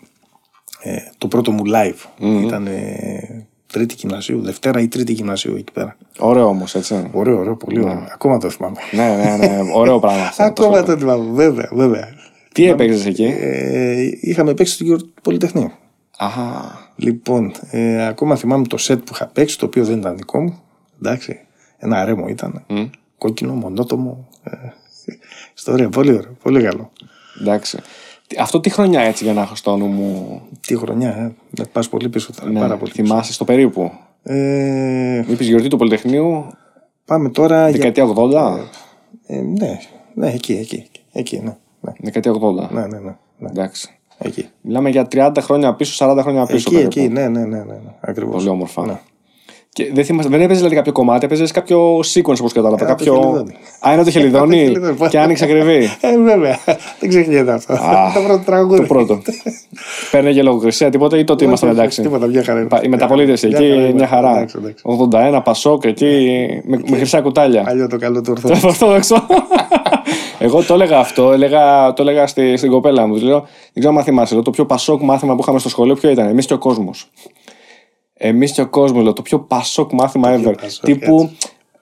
Ε, το πρώτο μου live ήταν ε, τρίτη γυμνασίου, Δευτέρα ή τρίτη γυμνασίου εκεί πέρα. Ωραίο όμως, έτσι. Ωραίο, ωραίο, πολύ ωραίο. Ακόμα το θυμάμαι. ναι, ναι, ναι. Ωραίο (laughs) πράγμα. αυτό. Ακόμα το θυμάμαι, βέβαια, βέβαια. Τι έπαιξες εκεί; Ε, είχαμε παίξει στο γύρο του Πολυτεχνείου. Αχα. Λοιπόν, ε, ακόμα θυμάμαι το σετ που είχα παίξει, το οποίο δεν ήταν δικό μου. Εντάξει, ένα ρέμο ήταν. Κόκκινο, μονότομο. Ε, ιστορία, πολύ ωραίο, πολύ καλό. Εντάξει. Τι- Αυτό τι χρονιά έτσι για να έχω στο νου μου; Τι χρονιά, ε. Με πας πολύ πίσω τώρα. Ναι, πάρα πολύ πίσω. θυμάσαι στο περίπου; Ε, Είπε γιορτή του Πολυτεχνείου, πάμε τώρα. Για... δεκαετία 80. Ε, ναι, ναι, εκεί, εκεί. Εκεί, ναι. Ναι, Δεκαετία 80. ναι, ναι. ναι, ναι. Εντάξει. Εκεί. Μιλάμε για 30 χρόνια πίσω, 40 χρόνια πίσω. Εκεί, περίπου. εκεί, ναι, ναι, ναι, ναι, ναι. Ακριβώς. Πολύ όμορφα. Ναι. Και δεν, θυμάσαι, δεν έπαιζες δηλαδή κάποιο κομμάτι, έπαιζες κάποιο sequence όπως κατάλαβα. Ε, το κάποιο... χελιδόνι. Α, είναι το χελιδόνι χελιδόνι. και άνοιξε ακριβή. (laughs) Ε, βέβαια. Δεν ξεχνιέται αυτό. Α, (laughs) το πρώτο τραγούδι. το πρώτο. (laughs) Παίρνει λογοκρισία, τίποτα ή τότε Όχι, ήμασταν όχι, εντάξει. Τίποτα, μια χαρά. Πα- Η μεταπολίτευση Μια εκεί, χαρά, μια μια χαρά. εντάξει, εντάξει. 81, Πασόκ εκεί, με, με χρυσά κουτάλια. Αλλιώ το καλό του Το ορθό. Ορθόδοξο. Εγώ το έλεγα αυτό, έλεγα, το έλεγα στη, στην κοπέλα μου. Της Λέω, δεν ξέρω αν θυμάσαι, λέω, το πιο πασόκ μάθημα που είχαμε στο σχολείο ποιο ήταν, εμείς και ο κόσμος. Εμείς και ο κόσμος, λέω, το πιο πασόκ μάθημα ever. πασόκ, Τύπου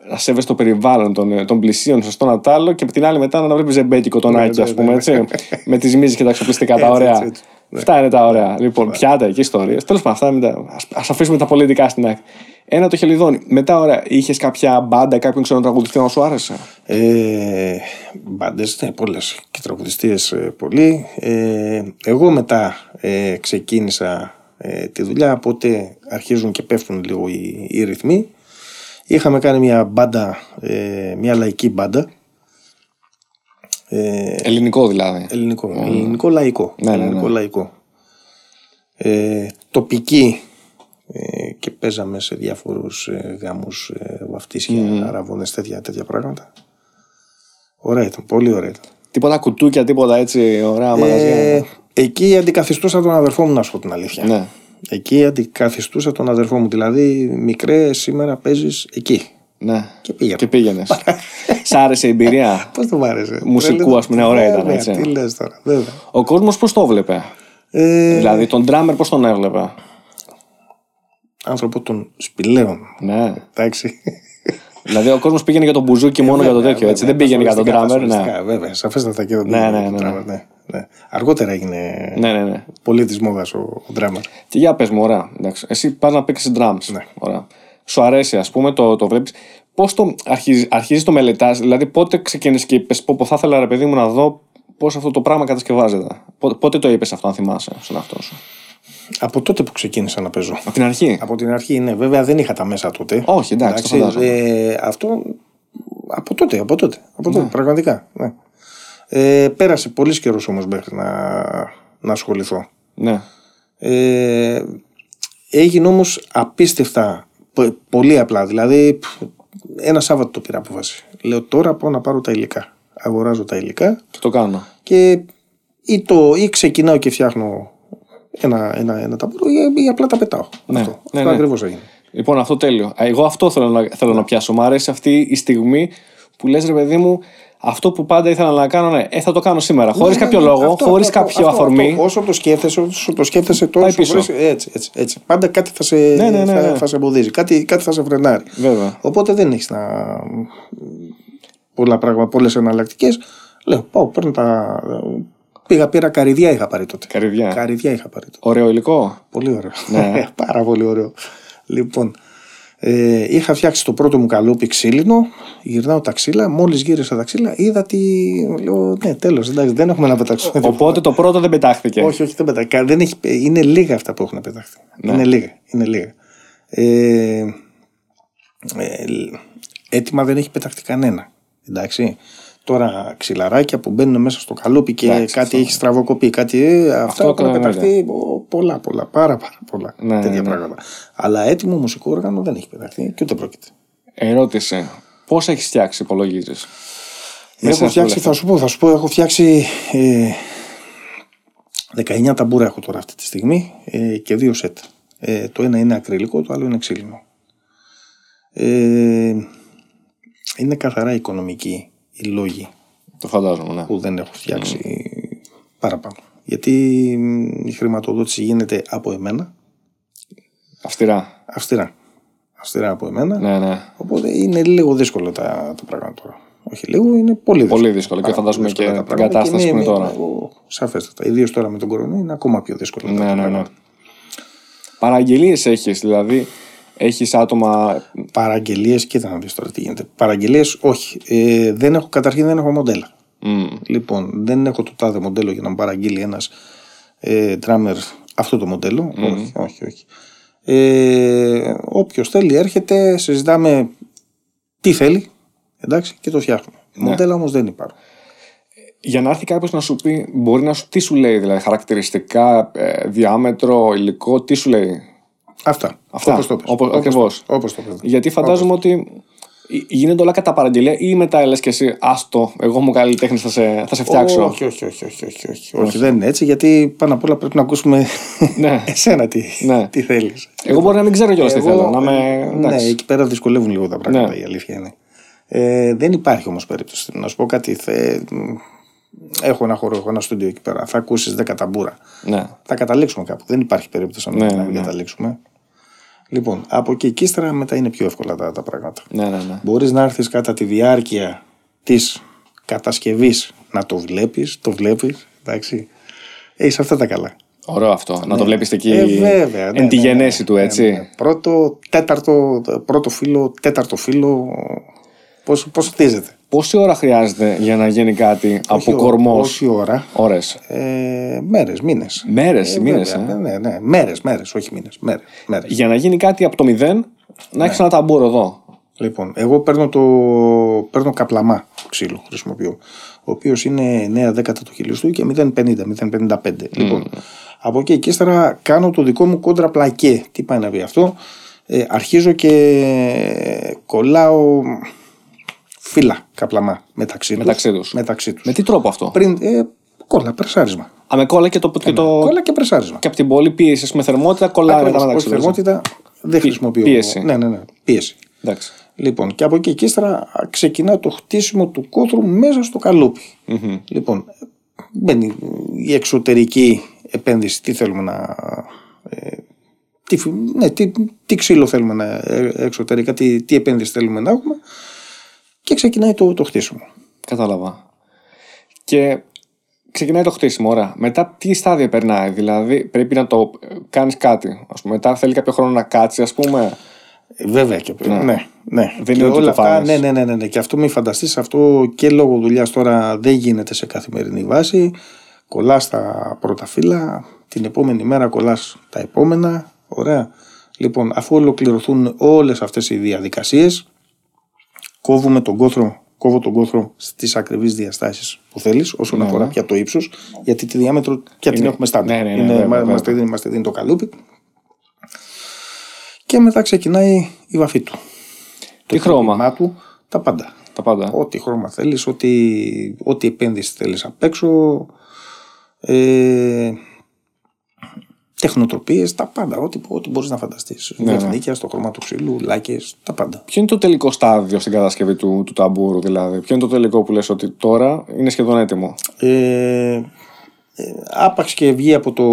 να σέβεσαι το περιβάλλον των, των πλησίων, σωστό να τ' άλλο και από την άλλη μετά να βλέπει ζεμπέκικο τον Άκη, ναι, ας πούμε ναι. έτσι. με τις μίζε και τα εξοπλιστικά τα Έτσι, ωραία. έτσι, έτσι. Ναι. Αυτά είναι τα ωραία. Λοιπόν, πιάτα εκεί ιστορίε. Τέλος πάντων, αυτά είναι τα. Α αφήσουμε τα πολιτικά στην άκρη. Ένα το χελιδόνι. Μετά, ωραία, είχες κάποια μπάντα, κάποιον ξένο τραγουδιστή να σου άρεσε; Ε, Μπάντες, ναι, πολλές. Και τραγουδιστέ πολλοί. Ε, εγώ μετά ε, ξεκίνησα ε, τη δουλειά, οπότε αρχίζουν και πέφτουν λίγο οι, οι ρυθμοί. Είχαμε κάνει μια μπάντα, ε, μια λαϊκή μπάντα. Ε, Ελληνικό δηλαδή. Ελληνικό, ελληνικό λαϊκό. Ναι, ναι, ναι. ελληνικό λαϊκό. Ε, τοπική ε, και παίζαμε σε διάφορους ε, γάμους, ε, βαφτίσια, αραβώνες, τέτοια, τέτοια πράγματα. Ωραία ήταν, πολύ ωραία ήταν. Τίποτα κουτούκια, τίποτα έτσι ωραία μαγαζιά. Ε, εκεί αντικαθιστούσα τον αδερφό μου, να σου πω την αλήθεια. Ναι. Εκεί αντικαθιστούσα τον αδερφό μου. Δηλαδή, μικρέ, σήμερα παίζεις εκεί. Ναι. Και πήγαινα. Και πήγαινες. Σ' άρεσε η εμπειρία; (laughs) Πώς το μ' άρεσε; Μουσικού, Τρελό. ας πούμε, ναι, ωραία ήταν, Βέβαια, έτσι. Τι λες τώρα, βέβαια. Ο κόσμος πώς το βλέπε. Ε, Δηλαδή τον drummer πώς τον έβλεπε; άνθρωπο των σπηλαίων. Ναι. Εντάξει. Δηλαδή ο κόσμος πήγαινε για τον μπουζούκι μόνο για το Βέβαια, τέτοιο. Έτσι. βέβαια, Δεν πήγαινε για τον τα drummer. Ναι. ασφαλιστικά, Βέβαια, σαφέστατα και δεν Ναι, πήγαινε ναι, για τον ναι, drummer, ναι, ναι. Αργότερα έγινε ναι, ναι, ναι. πολύ της μόδας ο, ο drummer. Και για πες μου, ωραία. Εντάξει. Εσύ πας να παίξεις drums. Ναι. Ωραία. Σου αρέσει, ας πούμε, το, το βλέπεις. Πώς το αρχίζει, αρχίζεις το μελετάς, δηλαδή πότε ξεκίνησε και είπες, πω, πω, θα ήθελα ρε παιδί μου να δω πώς αυτό το πράγμα κατασκευάζεται. Πότε, πότε το είπες αυτό, αν θυμάσαι, στον εαυτό σου; Από τότε που ξεκίνησα να παίζω. Από την αρχή; Από την αρχή, ναι, βέβαια δεν είχα τα μέσα τότε. Όχι, εντάξει, το φαντάζομαι. ε, αυτό από τότε, από τότε, από τότε πραγματικά. Ναι. Ε, πέρασε πολύς καιρός όμως μέχρι να, να ασχοληθώ. Ναι. Ε, έγινε όμως απίστευτα πο- πολύ απλά. Δηλαδή, π, ένα Σάββατο το πήρα απόφαση. Λέω τώρα πάω να πάρω τα υλικά. Αγοράζω τα υλικά Και το κάνω. και ή, το, ή ξεκινάω και φτιάχνω ένα, ένα, ένα ταμπούρο ή, ή απλά τα πετάω. Ναι, αυτό ναι, αυτό ναι. ακριβώς έγινε. Λοιπόν, αυτό τέλειο. Α, Εγώ αυτό θέλω να, θέλω να πιάσω. Μ' αρέσει αυτή η στιγμή που λες ρε παιδί μου, αυτό που πάντα ήθελα να κάνω, ναι, ε, θα το κάνω σήμερα. Χωρίς Ναι, κάποιο ναι, λόγο, αυτό, χωρίς αυτό, κάποιο αυτό, αφορμή. αυτό. όσο το σκέφτεσαι, όσο το σκέφτεσαι τόσο. Πάει πίσω. φορές, έτσι, έτσι, έτσι. Πάντα κάτι θα σε, Ναι, ναι, ναι, θα, ναι. θα σε εμποδίζει. Κάτι, κάτι θα σε φρενάρει. Βέβαια. Οπότε δεν έχεις να. πολλά πράγματα, πολλές εναλλακτικές. Λέω, πάω, παίρνω τα. Πήγα, πήρα καρυδιά είχα πάρει τότε. Καρυδιά. Καρυδιά είχα πάρει τότε. Ωραίο υλικό. Πολύ ωραίο. Ναι. (laughs) Πάρα πολύ ωραίο. Λοιπόν, Ε, είχα φτιάξει το πρώτο μου καλούπι ξύλινο, γυρνάω τα ξύλα. Μόλις γύρισα τα ξύλα, είδα τι. Λέω, ναι, τέλος, δεν έχουμε να πετάξουμε. Οπότε το πρώτο δεν πετάχθηκε. όχι, όχι, δεν πετάχθηκε. Δεν έχει, είναι λίγα αυτά που έχουν πεταχθεί. Ναι. Είναι λίγα. Είναι λίγα. Ε, ε, έτοιμα δεν έχει πεταχτεί κανένα. Εντάξει. Τώρα ξυλαράκια που μπαίνουν μέσα στο καλούπι και κάτι αυτό. έχει στραβοκοπεί, κάτι. Ε, αυτά έχουν πεταχθεί πολλά, πολλά, πάρα, πάρα πολλά ναι, τέτοια ναι, πράγματα. Αλλά έτοιμο μουσικό όργανο δεν έχει πεταχθεί και ούτε πρόκειται. Ερώτηση. Πώς έχεις φτιάξει, υπολογίζεις; Έχω φτιάξει, θα σου πω, θα σου πω, έχω φτιάξει ε, 19 ταμπούρα έχω τώρα αυτή τη στιγμή ε, και δύο σετ. Ε, το ένα είναι ακριλικό, το άλλο είναι ξύλινο. Ε, είναι καθαρά οικονομική οι λόγοι το φαντάζομαι, ναι. που δεν έχω φτιάξει mm. παραπάνω. Γιατί η χρηματοδότηση γίνεται από εμένα. Αυστηρά. Αυστηρά. Αυστηρά από εμένα. Ναι, ναι. Οπότε είναι λίγο δύσκολο τα, τα πράγματα τώρα. Όχι λίγο, είναι πολύ δύσκολο. Πολύ δύσκολο και φαντάζομαι και την κατάσταση που είναι τώρα. Σαφέστατα. Ιδίως τώρα με τον κορονοϊό είναι ακόμα πιο δύσκολο. Ναι, ναι, ναι. Παραγγελίες έχεις, δηλαδή έχεις άτομα. Παραγγελίες, κοίτα να δεις τώρα τι γίνεται. Παραγγελίες, όχι. Ε, δεν έχω, καταρχήν δεν έχω μοντέλα. Mm. Λοιπόν, δεν έχω το τάδε μοντέλο για να μου παραγγείλει ένας ε, drummer αυτό το μοντέλο. Mm. Όχι, όχι, όχι. Ε, Όποιος θέλει έρχεται, συζητάμε τι θέλει εντάξει, και το φτιάχνουμε. Ναι. Μοντέλα όμως δεν υπάρχουν. Για να έρθει κάποιος να σου πει, μπορεί να σου τι σου λέει, δηλαδή χαρακτηριστικά, ε, διάμετρο, υλικό, τι σου λέει; Αυτά. Αυτά. Όπως το πες. Ακριβώς. Όπως το πες. Γιατί φαντάζομαι ότι γίνονται όλα κατά παραγγελία ή μετά λες και εσύ, άστο, εγώ μου καλλιτέχνη θα σε, θα σε φτιάξω. Όχι, όχι, όχι, όχι, όχι, όχι, όχι. δεν είναι έτσι, γιατί πάνω απ' όλα πρέπει να ακούσουμε ναι. (laughs) εσένα τι, ναι. τι θέλεις. Εγώ μπορεί να μην ξέρω κιόλας τι θέλω. Να με... Ναι, εκεί πέρα δυσκολεύουν λίγο τα πράγματα, ναι. η αλήθεια είναι. Ε, δεν υπάρχει όμως περίπτωση. Να σου πω κάτι. Θε... Έχω ένα χώρο, έχω ένα στούντιο εκεί πέρα. Θα ακούσεις 10 ταμπούρα. Ναι. Θα καταλήξουμε κάπου. Δεν υπάρχει περίπτωση να ναι, ναι. καταλήξουμε. Λοιπόν, από εκεί και ύστερα μετά είναι πιο εύκολα τα, τα πράγματα. Ναι, ναι, ναι. Μπορείς να έρθεις κατά τη διάρκεια της κατασκευής να το βλέπεις. Το βλέπεις. Εντάξει. Έχεις αυτά τα καλά. Ωραίο αυτό. Ναι. Να το βλέπεις εκεί. Ε, βέβαια. Ναι, εν τη ναι, γενέση του, έτσι. Ναι, πρώτο, τέταρτο, πρώτο φύλλο, τέταρτο φύλλο. Πώς χτίζεται; Πόση ώρα χρειάζεται για να γίνει κάτι από κορμός; Πόση ώρα; Ώρες. Ε, μέρες, μήνες. Μέρες, ε, μήνες. Ε; Ναι, ναι, ναι. Μέρες, μέρες, όχι μήνες. Μέρες. Για να γίνει κάτι από το μηδέν, να έχεις ένα ταμπούρο εδώ. Λοιπόν, εγώ παίρνω, το, παίρνω καπλαμά ξύλο, χρησιμοποιώ. Ο οποίος είναι 9 δέκατα του χιλιοστού και 0,50, 0,55. Λοιπόν, από εκεί και ύστερα κάνω το δικό μου κόντρα πλακέ. Τι πάει να πει αυτό; Ε, αρχίζω και κολλάω φύλλα καπλαμά μεταξύ, μεταξύ τους. Μεταξύ Με τι τρόπο αυτό; Πριν, ε, κόλλα, πρεσάρισμα. Α, με κόλλα και το. Και το... Κόλλα και πρεσάρισμα. Και από την πόλη πίεση με θερμότητα κολλάει μετά μεταξύ θερμότητα δεν χρησιμοποιώ. Πίεση. Ναι, ναι, ναι. Πίεση. Εντάξει. Λοιπόν, και από εκεί και ύστερα ξεκινά το χτίσιμο του κόθρου μέσα στο καλουπι mm-hmm. Λοιπόν, μπαίνει η εξωτερική επένδυση. Τι θέλουμε να. Ε, τι, ναι, τι, τι ξύλο θέλουμε να ε, εξωτερικά, τι, τι επένδυση θέλουμε να έχουμε και ξεκινάει το, το χτίσιμο. Κατάλαβα. Και ξεκινάει το χτίσιμο, ωραία. Μετά τι στάδια περνάει, δηλαδή πρέπει να το κάνεις κάτι. Ας πούμε, μετά θέλει κάποιο χρόνο να κάτσει, ας πούμε. Βέβαια και ναι. ναι, ναι. Δεν είναι όλα αυτά. Ναι, ναι, ναι, ναι, ναι. Και αυτό μην φανταστείς, αυτό και λόγω δουλειάς τώρα δεν γίνεται σε καθημερινή βάση. Κολλάς τα πρώτα φύλλα, την επόμενη μέρα κολλάς τα επόμενα. Ωραία. Λοιπόν, αφού ολοκληρωθούν όλες αυτές οι διαδικασίες, κόβουμε τον κόθρο, κόβω τον κόθρο στις ακριβείς διαστάσεις που θέλεις, όσον ναι, αφορά ναι. πια το ύψος, γιατί τη διάμετρο πια την έχουμε στάντα. Ναι, ναι, ναι, ναι, μας, τη δίνει, δίνει το καλούπι. Και μετά ξεκινάει η βαφή του. Τι το χρώμα. του, τα πάντα. Τα πάντα. Ό,τι χρώμα θέλεις, ό,τι, ό,τι επένδυση θέλεις απ' έξω. Ε, τεχνοτροπίες, τα πάντα. Ό,τι, ό,τι μπορείς να φανταστείς. Ναι, ναι. στο χρώμα του ξύλου, λάκες, τα πάντα. Ποιο είναι το τελικό στάδιο στην κατασκευή του, του ταμπούρου, δηλαδή; Ποιο είναι το τελικό που λες ότι τώρα είναι σχεδόν έτοιμο; Ε, ε, άπαξ και βγει από το,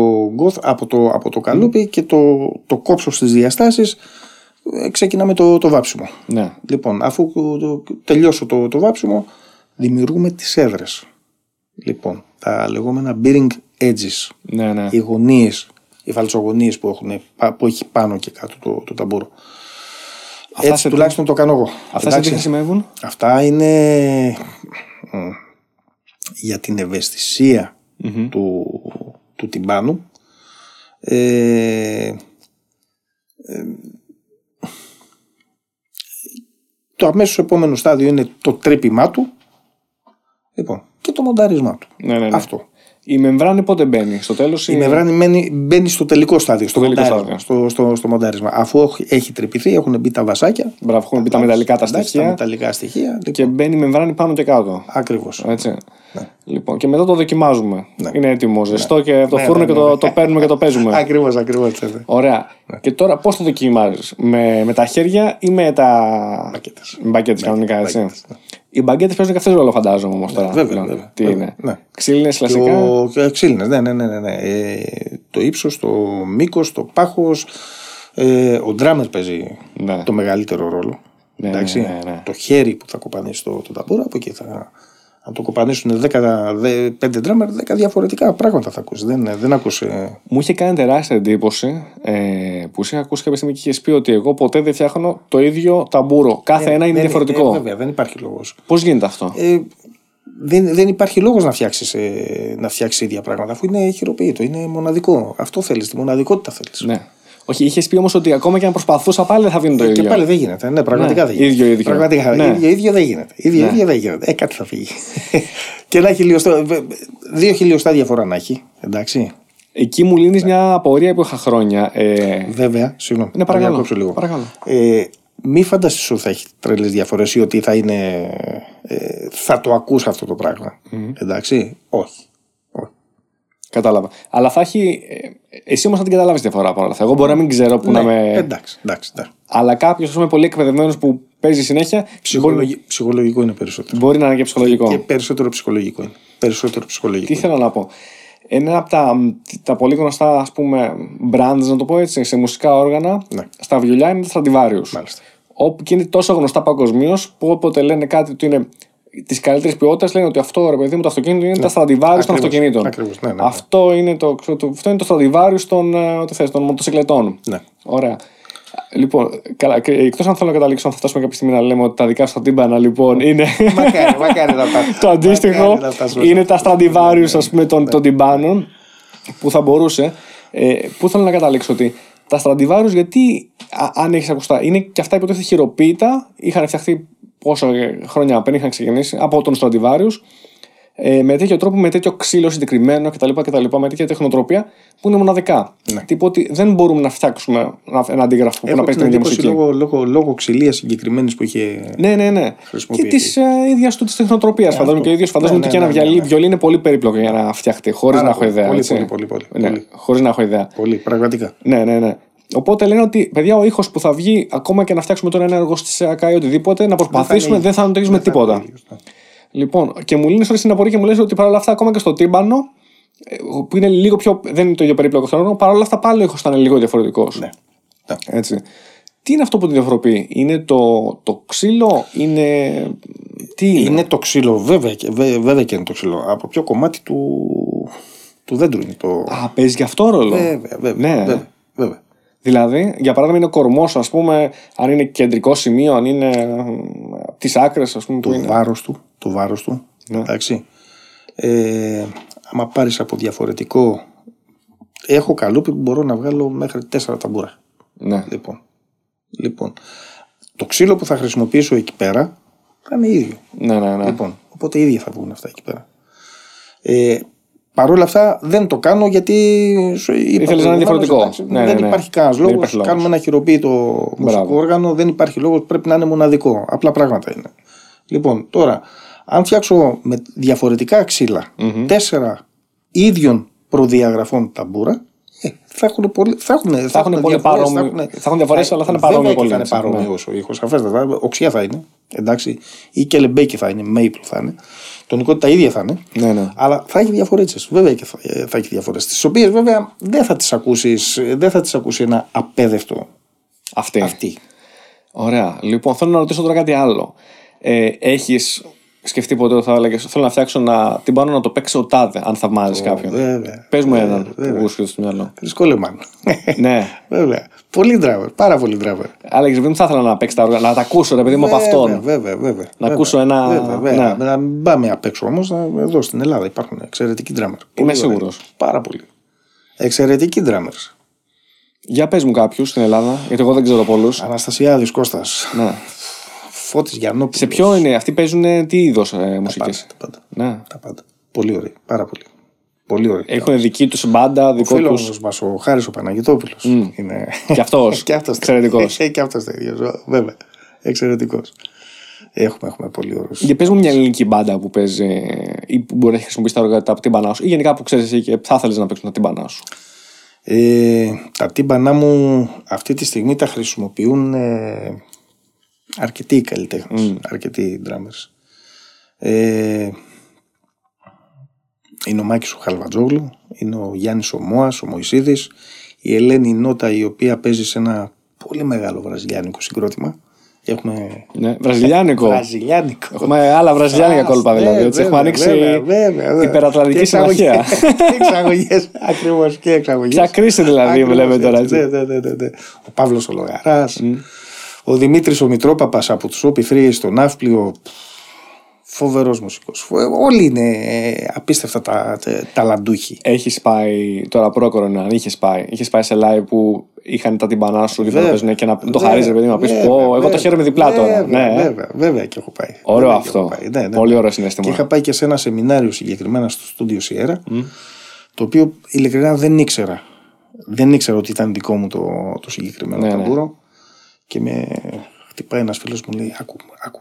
από το, από το καλούπι και το, το κόψω στις διαστάσεις, ε, ξεκινάμε το, το βάψιμο. Ναι. Λοιπόν, αφού το, τελειώσω το, το βάψιμο, δημιουργούμε τις έδρες. Λοιπόν, τα λεγόμενα bearing edges. Ναι, ναι. Οι γωνίες οι φαλτσογωνίες που, έχουν, που έχει πάνω και κάτω το, το ταμπούρο. Έτσι σε- τουλάχιστον το κάνω εγώ. Αυτά σε τι Εντάξει. χρησιμεύουν. Αυτά είναι μ, για την ευαισθησια του, του τυμπάνου. Ε, ε, το αμέσως επόμενο στάδιο είναι το τρύπημά του λοιπόν, και το μοντάρισμά του. Ναι, ναι, ναι. Αυτό. Η μεμβράνη πότε μπαίνει, στο τέλος. Η μεμβράνη μένει- μπαίνει στο τελικό στάδιο, στο, τελικό μοντάρισμα, στο, στο, στο μοντάρισμα. Αφού έχει- έχει τρυπηθεί, έχουν μπει τα βασάκια. Μπράβο, έχουν μπει τα μεταλλικά τα Εντάξει, Τα στοιχεία μεταλλικά στοιχεία. Λοιπόν, και μπαίνει η μεμβράνη πάνω και κάτω. Ακριβώς. Έτσι. Λοιπόν, και μετά το δοκιμάζουμε. Ναι. Είναι έτοιμο, ζεστό και από το Ναι, φούρνο ναι, και ναι, το, ναι. το παίρνουμε και το παίζουμε. (laughs) Ακριβώς, ακριβώς. ναι, ναι. Ωραία. Και τώρα πώς το δοκιμάζεις, με, με τα χέρια ή με τα. Μπακέτες. Με μπακέτες κανονικά, έτσι; Μπακέτες, ναι. Οι μπαγκέτες παίζουν και αυτέ ρόλο, φαντάζομαι όμως τώρα. βέβαια, πλέον. βέβαια, Τι βέβαια, είναι. ναι. Ξύλινες Και κλασικά; ο- και ξύλινες, ναι, ναι, ναι, ναι, ναι. Ε, το ύψος, το μήκος, το πάχος. Ε, ο ντράμερ παίζει Ναι. το μεγαλύτερο ρόλο. Ναι, Εντάξει. ναι, ναι, ναι. Το χέρι που θα κοπανίσει το, το ταμπούρα, από εκεί θα. Αν το κοπανίσουν 10, 5 ντράμερ, 10 διαφορετικά πράγματα θα ακούσει. Δεν, δεν ακούσε. Μου είχε κάνει τεράστια εντύπωση ε, που σε είχα ακούσει κάποια στιγμή και είχες πει ότι εγώ ποτέ δεν φτιάχνω το ίδιο ταμπούρο. Κάθε ένα είναι δεν, διαφορετικό. Ε, βέβαια, δεν υπάρχει λόγος. Πώς γίνεται αυτό; Ε, δεν, δεν υπάρχει λόγος να φτιάξεις ε, να φτιάξεις ίδια πράγματα αφού είναι χειροποίητο, είναι μοναδικό. Αυτό θέλεις, τη μοναδικότητα θέλεις. Ναι. Όχι, είχες πει όμως ότι ακόμα και αν προσπαθούσα πάλι δεν θα βγει το ίδιο. Και πάλι δεν γίνεται. Ναι, πραγματικά Ναι, δεν γίνεται. ίδιο, ίδιο. Πραγματικά. Ναι. Ίδιο, ίδιο δεν γίνεται. Ίδιο, ίδιο δεν γίνεται. Ε, κάτι θα φύγει. (laughs) και ένα χιλιοστό. βε- Δύο χιλιοστά διαφορά να έχει. Εντάξει. Εκεί μου λύνεις μια απορία που είχα χρόνια. Ε, Βέβαια, συγγνώμη. Ναι, να παρακαλώ. διακόψω λίγο. Παρακαλώ. Ε, μη φανταστείς ότι θα έχει τρελές διαφορές ή ότι θα είναι. Ε, θα το ακούς αυτό το πράγμα. Εντάξει. Όχι. Όχι. Κατάλαβα. Αλλά θα έχει. ε, εσύ όμως θα την καταλάβεις διαφορά παρόλα αυτά. Εγώ μπορεί να μην ξέρω που να Ναι, με. Εντάξει, εντάξει. εντάξει. Αλλά κάποιος, ας πούμε, πολύ εκπαιδευμένος που παίζει συνέχεια. Μπορεί, Ψυχολογι- Ψυχολογικό είναι περισσότερο. μπορεί να είναι και ψυχολογικό. Και περισσότερο ψυχολογικό είναι. Περισσότερο ψυχολογικό. Τι θέλω να πω. Ένα από τα, τα πολύ γνωστά ας πούμε brands, να το πω έτσι, σε μουσικά όργανα, Ναι. στα βιολιά είναι τα Stradivarius. Μάλιστα. Όπου και είναι τόσο γνωστά παγκοσμίως που όποτε λένε κάτι που είναι της καλύτερης ποιότητας, λένε ότι αυτό ρε παιδί μου το αυτοκίνητο είναι τα Stradivarius των Ακριβώς. αυτοκινήτων. Ακριβώς, ναι, ναι, ναι. Αυτό, είναι το, το, αυτό είναι το Stradivarius των, ε, ό,τι θες, των μοτοσυκλετών. Ναι. Ωραία. Λοιπόν, καλά, εκτός αν θέλω να καταλήξω, αν θα φτάσουμε κάποια στιγμή να λέμε ότι τα δικά σου τα τύμπανα λοιπόν είναι. (laughs) μακάρι, μακάρι να τα (laughs) το αντίστοιχο μακάρι να τα σώσω. είναι τα Stradivarius ας πούμε των, των τυμπάνων που θα μπορούσε. Ε, πού θέλω να καταλήξω ότι τα Stradivarius γιατί α, αν έχεις ακουστά είναι και αυτά υποτίθεται χειροποίητα είχαν φτιαχτεί πόσα χρόνια πριν είχαν ξεκινήσει από τον Stradivarius ε, με τέτοιο τρόπο, με τέτοιο ξύλο συγκεκριμένο κτλ. κτλ με τέτοια τεχνοτροπία που είναι μοναδικά. Ναι. Τύπου ότι δεν μπορούμε να φτιάξουμε ένα- ένα αντίγραφο που να Έχω παίζει την την ίδια εντύπωση μουσική. λόγω, λόγω, λόγω ξυλίας συγκεκριμένη που είχε. Ναι, ναι, ναι. Και χρησιμοποιηθεί. της ε, ίδιας του της τεχνοτροπίας. Φαντάζομαι αυτό. και ο ίδιος φαντάζομαι Ναι, ότι ναι, και ένα ναι, ναι, βιολί, ναι. βιολί είναι πολύ περίπλοκο για να φτιαχτεί, χωρίς Πάρα να έχω πολύ, ιδέα. πολύ, έτσι. πολύ, πολύ, πολύ, Ναι, πολύ. χωρίς να έχω ιδέα. Πολύ, πραγματικά. Ναι, ναι, ναι. Οπότε λένε ότι παιδιά, ο ήχος που θα βγει, ακόμα και να φτιάξουμε τώρα ένα εργοστασιακά ή οτιδήποτε, να προσπαθήσουμε, δεν θα είναι το ίδιο με Δεν θα είναι τίποτα. το ίδιο, ναι. Λοιπόν, και μου λύνεις όλη την απορία και μου λες ότι παρόλα αυτά, ακόμα και στο τύμπανο, ε, που είναι λίγο πιο. δεν είναι το ίδιο περίπλοκο χρόνο, παρόλα αυτά πάλι ο ήχος ήταν λίγο διαφορετικός. Ναι. Ναι. Έτσι. Τι είναι αυτό που τη διαφοροποιεί, Είναι το, το ξύλο, Είναι. Τι είναι; Είναι το ξύλο, βέβαια, και- βέ- βέβαια και είναι το ξύλο. Από ποιο κομμάτι του, του δέντρου είναι το. Α, παίζει και αυτό ρόλο; Βέβαια, βέβαια. Ναι. βέβαια, βέβαια. Δηλαδή, για παράδειγμα, είναι ο κορμός, ας πούμε, αν είναι κεντρικό σημείο, αν είναι τις άκρες, ας πούμε. Που Το είναι. βάρος του, το βάρος του, Ναι. εντάξει. Ε, άμα πάρεις από διαφορετικό, έχω καλούπι που μπορώ να βγάλω μέχρι τέσσερα ταμπούρα. Ναι. Λοιπόν, λοιπόν, το ξύλο που θα χρησιμοποιήσω εκεί πέρα θα είναι ίδιο. ναι, ναι, ναι. Λοιπόν, οπότε ίδια θα βγουν αυτά εκεί πέρα. Ε, Παρ' όλα αυτά δεν το κάνω γιατί. σου είπα Ήθελες να είναι προηγουμένως, διαφορετικό. εντάξει, Ναι, δεν ναι, ναι. υπάρχει κανένα Δεν λόγος. υπάρχει λόγος. Κάνουμε ένα χειροποίητο μουσικό όργανο. Δεν υπάρχει λόγος. Πρέπει να είναι μοναδικό. Απλά πράγματα είναι. Λοιπόν, τώρα, αν φτιάξω με διαφορετικά ξύλα τέσσερα ίδιων προδιαγραφών ταμπούρα, ε, θα έχουν πολύ, θα έχουν, θα έχουν πολύ διαφορές, παρόμοιο- έχουν- θα έχουν διαφορές, αλλά θα είναι βέβαια παρόμοιο και πολύ, Θα είναι έτσι, ναι. παρόμοιος ο ήχος. Σαφέστατα. Οξιά θα είναι. Εντάξει. Ή και λεμπέκι θα είναι. Maple θα είναι. Τονικότητα ίδια θα είναι. Ναι, ναι. Αλλά θα έχει διαφορέτσε. Βέβαια και θα, ε, θα έχει διαφορές. Τις οποίες βέβαια δεν θα τις ακούσεις, δεν θα τις ακούσει ένα απέδευτο Αυτή. αυτή. Ωραία. Λοιπόν, θέλω να ρωτήσω τώρα κάτι άλλο. Ε, Έχεις σκεφτεί ποτέ ότι θα έλεγε Θέλω να φτιάξω να, την πάνω να το παίξει ο τάδε, αν θαυμάζεις κάποιον. Βέβαια. Πες μου έναν που βρίσκεται στο μυαλό. Κολεμάν. ναι. (laughs) Βέβαια. Πολύ ντράβερ. Πάρα πολύ ντράβερ. Αλλά επειδή μου θα ήθελα να παίξει τα όργανα, να τα ακούσω, ρε παιδί μου από αυτόν. Βέβαια, βέβαια. Να βέβαια, ακούσω ένα. Βέβαια, βέβαια. Ναι. Να μην πάμε απ' έξω όμως. Εδώ στην Ελλάδα υπάρχουν εξαιρετικοί ντράμερ. Είμαι σίγουρος. Πάρα πολύ. Εξαιρετικοί ντράμερ. Για πες μου κάποιους στην Ελλάδα, γιατί εγώ δεν ξέρω πολλούς. Αναστασιάδης Κώστας. Ναι. Φώτης Γιαννόπουλο. Σε ποιο είναι, αυτοί παίζουν τι είδος ε, μουσικέ. Τα πάντα. Ναι. Τα πάντα. Πολύ ωραία. Πάρα πολύ. Πολύ ωραία. Έχουν δική τους μπάντα, Ο δικό φίλος του. μας, ο Χάρης ο Παναγιτόπουλο. Είναι... Κι αυτός. (laughs) και αυτός. Εξαιρετικός. και αυτός τέτοιο. Βέβαια. Εξαιρετικός. Έχουμε, έχουμε πολύ ωραίους. Για πες μου μια ελληνική μπάντα που παίζει ή που μπορεί να έχει χρησιμοποιήσει τα όργανα από την μπανά σου ή γενικά που ξέρεις εσύ και θα ήθελε να παίξουν τα τύμπανά σου. Ε, τα τύμπανά μου αυτή τη στιγμή τα χρησιμοποιούν ε, αρκετοί καλλιτέχνες, αρκετοί drummers. Ε, είναι ο Μάκης ο Χαλβατζόγλου, είναι ο Γιάννης ο Μόας, ο Μωυσίδης, η Ελένη Νότα η οποία παίζει σε ένα πολύ μεγάλο βραζιλιάνικο συγκρότημα. Έχουμε Ναι, βραζιλιάνικο. βραζιλιάνικο. Έχουμε άλλα βραζιλιάνικα Α, κόλπα ναι, δηλαδή. Έτσι. Έχουμε βέβαια, ανοίξει βέβαια, βέβαια, βέβαια. υπερατλαντική Και συμμαχία. (laughs) Εξαγωγές, ακριβώς και εξαγωγές. Ποια κρίση δηλαδή βλέπουμε τώρα. έτσι. Ναι, ναι, ναι, ναι, ναι. Ο Παύλος ο Λογαράς. Ο Δημήτρης ο Μητρόπαπας από τους Όπι Φρύε στο Ναύπλιο. Φοβερός μουσικός. Όλοι είναι ε, απίστευτα τα, τα, ταλαντούχοι. Έχεις πάει τώρα πρόκορο αν είχες πάει. Είχες πάει σε live που είχαν τα τυμπανά σου δίπλα να Βέβαια. παίζουν και να το Βέβαια, χαρίζει, παιδί μου, να πεις βέβαια, Πω, εγώ το βέβαια, χαίρομαι διπλά τώρα. Βέβαια, Ναι, ε. βέβαια, βέβαια και έχω πάει. Ωραίο Βέβαια και αυτό. έχω πάει. Ναι, ναι, Πολύ ναι. ωραίο Και συνέστημα. είχα πάει και σε ένα σεμινάριο συγκεκριμένα στο στούντιο Σιέρα, το οποίο ειλικρινά δεν ήξερα. Δεν ήξερα ότι ήταν δικό μου το, το συγκεκριμένο Ναι, ναι. ταμπούρο. Και με χτυπάει ένας φίλος μου, λέει: Άκου, άκου.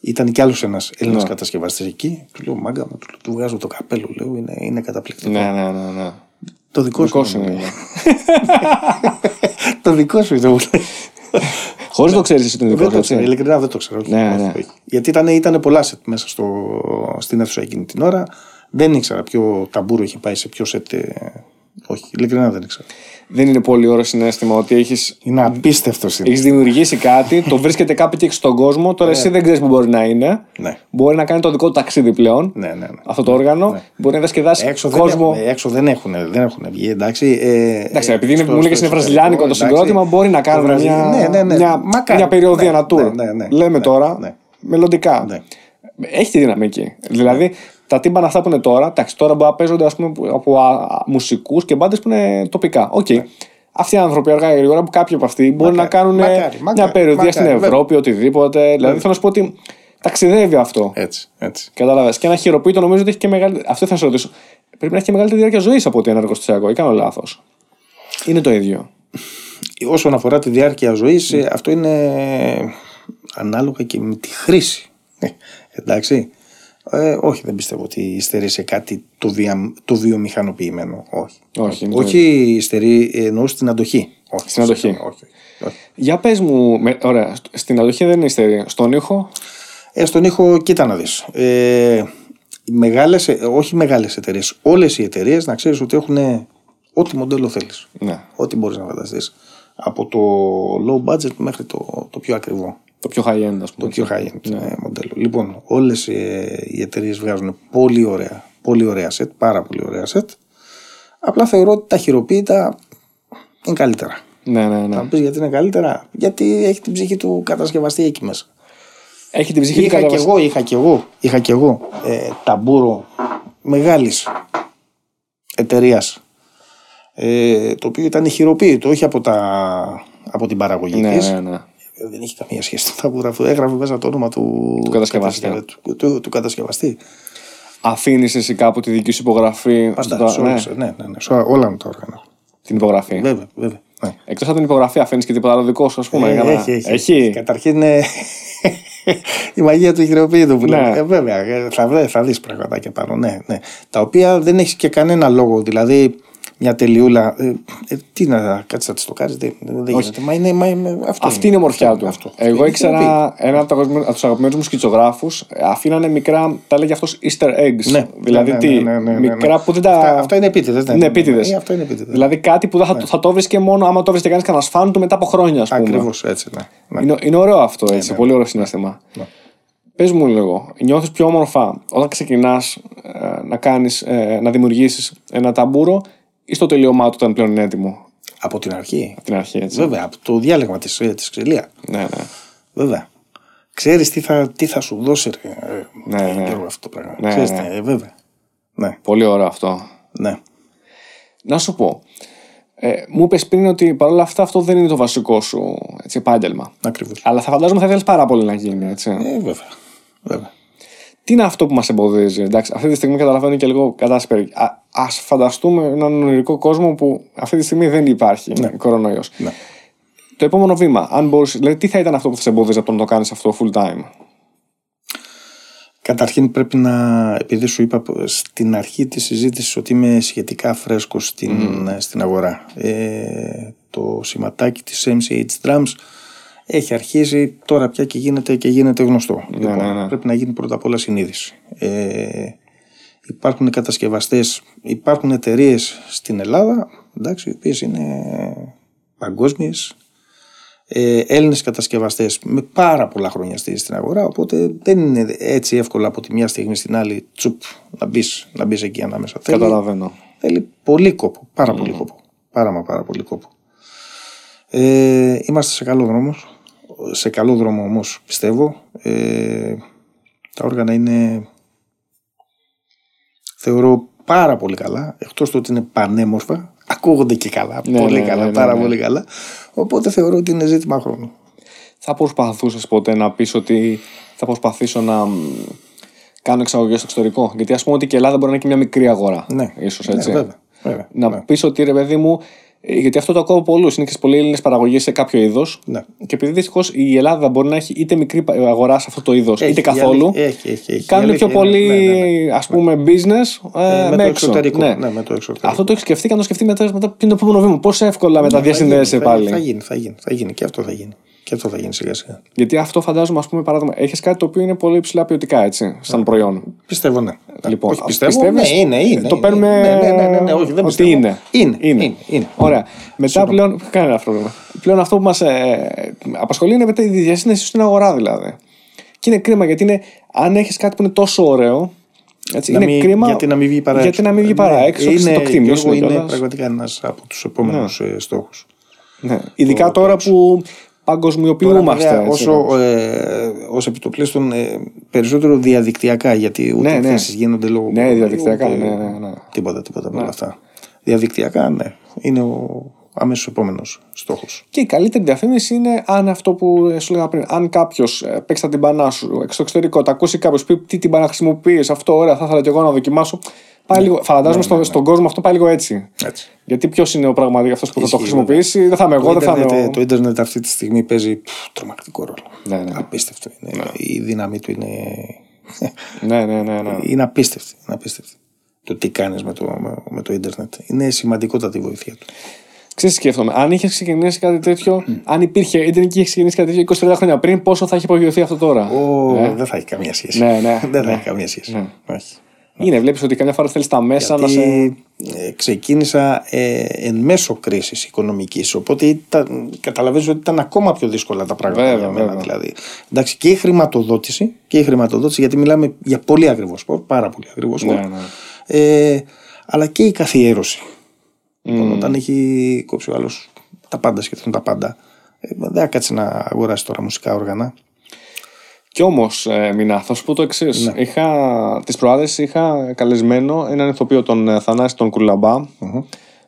Ήταν κι άλλος ένας Έλληνας Ναι. κατασκευαστής εκεί. Του λέω: Μάγκα μου, του, λέω, του βγάζω το καπέλο, λέω: Είναι, είναι καταπληκτικό. Ναι, ναι, ναι. ναι. Το δικό, Δικό σου σου είναι. είναι. (laughs) το δικό σου είναι. μου λέει. Χωρίς το ξέρεις εσύ τον δικό Δεν σου. το ξέρω, έτσι. ειλικρινά δεν το ξέρω. όχι. Ναι, Όχι, ναι. όχι. Γιατί ήταν, ήταν πολλά σετ μέσα στο, στην αίθουσα εκείνη την ώρα. Δεν ήξερα ποιο ταμπούρο είχε πάει σε ποιο σετ. Ε, Όχι, ειλικρινά δεν ήξερα. Δεν είναι πολύ ωραίο συνέστημα ότι έχει Είναι απίστευτο είναι. Έχεις δημιουργήσει κάτι, το βρίσκεται κάπου και στον κόσμο. Τώρα εσύ δεν ξέρεις που μπορεί να είναι. Ναι. Μπορεί να κάνει το δικό του ταξίδι πλέον. Ναι, ναι, ναι. Αυτό το όργανο. Μπορεί να διασκεδάσει Έξω, δεν κόσμο. έχουν, έξω δεν έχουν, δεν έχουν βγει, εντάξει. Ε, Εντάξει, ε, επειδή είναι, στο- μου λέγες στο είναι εσωτερικό, βραζιλιάνικο το εντάξει. συγκρότημα, μπορεί να Το κάνουν Βραζι- μια, ναι, ναι, ναι. μια, Μακάρι. μια περιοδεία, Ναι, ένα tour. ναι, ναι, ναι. Λέμε Ναι, τώρα, ναι. μελλοντικά. Ναι. Έχει τη δύναμη εκεί. Δηλαδή, τα τύμπανα αυτά που είναι τώρα, εντάξει, τώρα μπορεί να παίζονται ας πούμε, από μουσικούς και μπάντες που είναι τοπικά. Οκ. Αυτοί οι άνθρωποι αργά ή γρήγορα, που κάποιοι από αυτοί μπορεί Ναι. Μακάρι, να κάνουν μακάρι, μια μακάρι, περιοδεία στην μακάρι, Ευρώπη, οτιδήποτε. Δηλαδή, θέλω να σου πω ότι ταξιδεύει αυτό. Έτσι, έτσι. Κατάλαβες. Και ένα χειροποίητο νομίζω ότι έχει και μεγάλη. Αυτό θα σε ρωτήσω. Πρέπει να έχει και μεγαλύτερη διάρκεια ζωής από ότι ένα εργοστασιακό. Ή κάνω λάθος. Είναι το ίδιο. Όσον αφορά τη διάρκεια ζωής, αυτό είναι ανάλογα και με τη χρήση. Ε, εντάξει. Ε, όχι, δεν πιστεύω ότι υστερεί σε κάτι το, βια, το βιομηχανοποιημένο. Όχι. Όχι, είναι το όχι υστερεί, εννοώ στην αντοχή. Όχι, Στην αντοχή. Όχι, όχι. Για πες μου. Με, ωραία. Στην αντοχή δεν είστε. Στον ήχο; Ε, στον ήχο, κοίτα να δεις. Ε, οι μεγάλες, ε, όχι μεγάλες εταιρείες, όλες οι εταιρείες να ξέρεις ότι έχουν ό,τι μοντέλο θέλεις. Ναι. Ό,τι μπορείς να φανταστείς. Από το low budget μέχρι το, το πιο ακριβό. Το πιο high end, α πούμε. Το πιο high end ε, μοντέλο. Λοιπόν, όλες ε, οι εταιρείες βγάζουν πολύ ωραία, πολύ ωραία set, πάρα πολύ ωραία set. Απλά θεωρώ ότι τα χειροποίητα είναι καλύτερα. Ναι, ναι, ναι. Θα μου πεις γιατί είναι καλύτερα, γιατί έχει την ψυχή του κατασκευαστή εκεί μέσα. Έχει την ψυχή του Είχα και καταβασ- εγώ, είχα και εγώ, είχα και εγώ ε, ταμπούρο μεγάλης εταιρείας. Ε, το οποίο ήταν χειροποίητο, όχι από, τα, από την παραγωγή Ναι, της. ναι, ναι. Ε, Δεν έχει καμία σχέση το ταμπούρο αυτό. Έγραφε μέσα το όνομα του, Του κατασκευαστή. κατασκευα- Του, του, του κατασκευαστή. Αφήνεις εσύ κάπου τη δική σου υπογραφή. Πάντα, στο- σε ναι, όλες, ναι, ναι, ναι, σε όλα τα όργανα. την υπογραφή. Βέβαια, βέβαια. Ναι. Εκτός από την υπογραφή, αφήνεις και τίποτα άλλο δικό σου, ας πούμε. Ε, για να- έχει, έχει, έχει. Καταρχήν ε, η μαγεία του χειροποίητου που Ναι. λέμε. Ε, βέβαια, ε, θα, βρε, θα δεις πραγματάκια πάνω. Ναι, ναι. Τα οποία δεν έχεις και κανένα λόγο. Δηλαδή, μια τελειούλα. Ε, ε, τι να κάτσεις να της το κάνεις, δεν, δεν γίνεται. Μα είναι, μα, είναι- αυτό Αυτή είναι η μορφιά Αυτό, του. Αυτό, Εγώ Είναι ήξερα ένα από τους αγαπημένους μου σκητσογράφους, αφήνανε μικρά, τα λέγει αυτός Easter eggs. Ναι, δηλαδή ναι, τι, ναι, ναι, ναι, ναι, μικρά ναι. που δεν τα. Αυτά, αυτά είναι επίτηδες. Ναι, Ναι, επίτηδες. Ε, αυτό είναι επίτηδες. Δηλαδή κάτι που δεν θα, θα το βρίσκε μόνο άμα το βρίσκε κανείς κανένα φαν του μετά από χρόνια, ας πούμε. Ακριβώς έτσι. Ναι, ναι. Είναι, είναι ωραίο αυτό έτσι. πολύ ωραίο συνέστημα. Πες μου λίγο, νιώθεις πιο όμορφα όταν ξεκινάς να κάνεις, να δημιουργήσεις ένα ταμπούρο ή στο τελειωμά του όταν πλέον είναι έτοιμο. Από την αρχή. Από την αρχή, έτσι. Βέβαια, από το διάλεγμα της της ξυλία. Ναι, ναι. Βέβαια. Ξέρεις τι θα, τι θα σου δώσει ρε, Ναι, ε, ναι. Γιώργο, αυτό το πράγμα. Ναι, Ξέρεις ναι. τι, ε, βέβαια. Ναι, Πολύ ωραίο αυτό. ναι. Να σου πω. Ε, μου είπες πριν ότι παρόλα αυτά αυτό δεν είναι το βασικό σου έτσι, επάγγελμα. Ακριβώς. Αλλά θα φαντάζομαι θα ήθελες πάρα πολύ να γίνει, έτσι. Ε, βέβαια. βέβαια. Τι είναι αυτό που μας εμποδίζει, εντάξει. Αυτή τη στιγμή καταλαβαίνω και λίγο κατάσπερ. Α φανταστούμε έναν ονειρικό κόσμο που αυτή τη στιγμή δεν υπάρχει ναι. κορονοϊός. Ναι. Το επόμενο βήμα, αν μπορούσε, δηλαδή τι θα ήταν αυτό που θα σε εμποδίζει από το να το κάνεις αυτό full time; Καταρχήν πρέπει να, επειδή σου είπα στην αρχή της συζήτησης ότι είμαι σχετικά φρέσκος στην, στην αγορά. Ε, το σηματάκι της MCH Drums έχει αρχίσει τώρα πια και γίνεται, και γίνεται γνωστό. λοιπόν, ναι, ναι. Πρέπει να γίνει πρώτα απ' όλα συνείδηση. Ε, υπάρχουν κατασκευαστές, υπάρχουν εταιρείες στην Ελλάδα, εντάξει, οι οποίες είναι παγκόσμιες, ε, Έλληνες κατασκευαστές με πάρα πολλά χρόνια στη- στην αγορά οπότε δεν είναι έτσι εύκολο από τη μια στιγμή στην άλλη τσουπ να μπεις να μπεις εκεί ανάμεσα. Θέλει, Καταλαβαίνω. θέλει πολύ κόπο, πάρα πολύ κόπο. Πάρα μα πάρα πολύ κόπο. Ε, είμαστε σε καλό δρόμο. Σε καλό δρόμο όμως πιστεύω. Ε, τα όργανα είναι θεωρώ πάρα πολύ καλά. Εκτός του ότι είναι πανέμορφα. Ακούγονται και καλά. Ναι, πολύ ναι, καλά. ναι, ναι, πάρα ναι. πολύ καλά. Οπότε θεωρώ ότι είναι ζήτημα χρόνου. Θα προσπαθούσε ποτέ να πεις ότι θα προσπαθήσω να μ, κάνω εξαγωγές στο εξωτερικό. Γιατί ας πούμε ότι και η Ελλάδα μπορεί να είναι και μια μικρή αγορά. Ναι. Ίσως, Ναι, έτσι. βέβαια, βέβαια, να ναι. πεις ότι ρε παιδί μου. Ε, Γιατί αυτό το ακούω από πολλούς. Είναι και πολλοί Έλληνες παραγωγή σε κάποιο είδος. Ναι. Και επειδή δυστυχώς η Ελλάδα μπορεί να έχει είτε μικρή πα- αγορά σε αυτό το είδος, Έχει, είτε η καθόλου. αλήθεια- έχει, έχει, έχει. Η Κάνουν αλήθεια πιο είναι- πολύ, ναι, ναι, ναι. ας πούμε, business ε, με με το έξω. εξωτερικό. Ναι. Ναι, με το εξωτερικό. Αυτό το έχει σκεφτεί και αν το σκεφτεί μετά, μετά ποιο είναι το επόμενο βήμα. Πώς εύκολα μεταδιασυνδέεσαι Ναι, Θα γίνει, πάλι. Θα γίνει, θα γίνει, θα γίνει. Και αυτό θα γίνει. Και αυτό θα γίνει σιγά σιγά. Γιατί αυτό φαντάζομαι, ας πούμε, παράδειγμα, έχεις κάτι το οποίο είναι πολύ υψηλά ποιοτικά, έτσι, σαν προϊόν. Πιστεύω ναι. Λοιπόν, όχι, πιστεύω. πιστεύεις- ναι, είναι, είναι. Το είναι. παίρνουμε. Ναι, ναι, ναι, ναι, ναι, όχι, δεν ότι πιστεύω. είναι. Είναι. είναι, είναι. Ωραία. Μετά πλέον. Κανένα πρόβλημα. Πλέον αυτό που μας απασχολεί είναι μετά η διασύνδεση στην αγορά δηλαδή. Και είναι κρίμα γιατί είναι, αν έχεις κάτι που είναι τόσο ωραίο. Έτσι, Να είναι μην- κρίμα. Γιατί να μην βγει παρά Γιατί να μην βγει παρά Ναι, έξω. Είναι, το εκτιμήσει. Γιώργο, είναι πραγματικά ένας από τους επόμενους στόχους. Ναι. Ειδικά τώρα που παγκοσμιοποιούμαστε. Βέβαια, έτσι, όσο ε, ως επιτοπλίστων ε, περισσότερο διαδικτυακά γιατί ούτε Ναι, ναι. εκθέσεις γίνονται λόγω Ναι, διαδικτυακά, ούτε- ναι, ναι, ναι. τίποτα, τίποτα από όλα αυτά διαδικτυακά ναι είναι ο αμέσως επόμενος στόχος Και η καλύτερη διαφήμιση είναι αν αυτό που σου λέγα πριν, αν κάποιος παίξει τα τυμπανά σου στο εξωτερικό, τα ακούσει κάποιος, πει τι τυμπανά χρησιμοποιείς, αυτό ωραία, θα ήθελα και εγώ να δοκιμάσω. Πάει λίγο, φαντάζομαι στο- στον κόσμο αυτό πάει λίγο έτσι. έτσι Γιατί ποιος είναι ο πραγματικός αυτός που θα το Ισχύει, χρησιμοποιήσει, δεν θα είμαι εγώ, το, δεν θα είμαι ίντερνετ, εγώ. το ίντερνετ αυτή τη στιγμή παίζει πφ, τρομακτικό ρόλο Ναι, ναι. απίστευτο είναι. η δύναμη του είναι Ναι, ναι, ναι. ναι. είναι απίστευτη, είναι απίστευτη. το τι κάνεις με το, με, με το ίντερνετ είναι σημαντικότατη η βοήθεια του Ξέρεις, σκέφτομαι, αν είχες ξεκινήσει κάτι τέτοιο, αν υπήρχε ίντερνετ και είχες ξεκινήσει κάτι τέτοιο 20-30 χρόνια πριν, πόσο θα έχει απογειωθεί αυτό τώρα; Ω, δεν θα έχει καμία σχέση Ναι, ναι, (laughs) δεν θα ναι. έχει καμία σχέση Όχι. Είναι, βλέπεις ότι καμιά φορά θέλεις τα μέσα να σε. Γιατί ε, ξεκίνησα ε, εν μέσω κρίσης οικονομικής. Οπότε ήταν, καταλαβαίνεις ότι ήταν ακόμα πιο δύσκολα τα πράγματα Βέβαια, για μένα. βέβαια. Δηλαδή. Εντάξει, και η χρηματοδότηση, και η χρηματοδότηση, γιατί μιλάμε για πολύ ακριβό σπορ, πάρα πολύ ακριβό σπορ. Ναι, ναι. Ε, αλλά και η καθιέρωση. Λοιπόν, όταν έχει κόψει ο άλλος τα πάντα, σχεδόν τα πάντα, ε, δεν θα κάτσει να αγοράσει τώρα μουσικά όργανα. Κι όμως, ε, Μινά, θα σου πω το εξής. Ναι. Είχα, τις προάλλες είχα καλεσμένο έναν ηθοποιό, τον ε, Θανάση τον κουλαμπα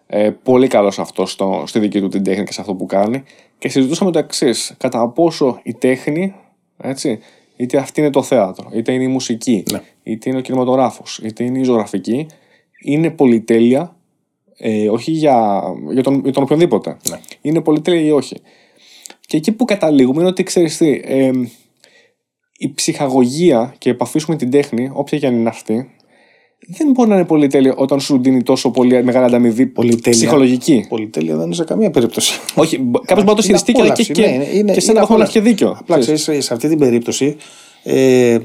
Ε, πολύ καλός αυτός στο, στη δική του την τέχνη και σε αυτό που κάνει. Και συζητούσαμε το εξής. Κατά πόσο η τέχνη, έτσι, είτε αυτή είναι το θέατρο, είτε είναι η μουσική, Ναι. είτε είναι ο κινηματογράφος, είτε είναι η ζωγραφική, είναι πολυτέλεια, ε, όχι για, για, τον, για τον οποιονδήποτε. Ναι. Είναι πολυτέλεια ή όχι. Και εκεί που καταλήγουμε είναι ότι ξέρεις τι, ε, η ψυχαγωγία και η επαφή σου με την τέχνη, όποια και αν είναι αυτή, δεν μπορεί να είναι πολυτέλεια όταν σου δίνει τόσο πολύ μεγάλη ανταμοιβή Πολυτέλεια. ψυχολογική. Πολυτέλεια δεν είναι σε καμία περίπτωση. Όχι, κάποιος μπορεί να το Είναι χειριστεί και, και, απόλαυση, και, ναι, είναι- είναι- και σε είναι ένα βαθμό να έχει απόλαυση. και δίκιο. Απλά ξέρεις. ξέρεις, σε αυτή την περίπτωση ε,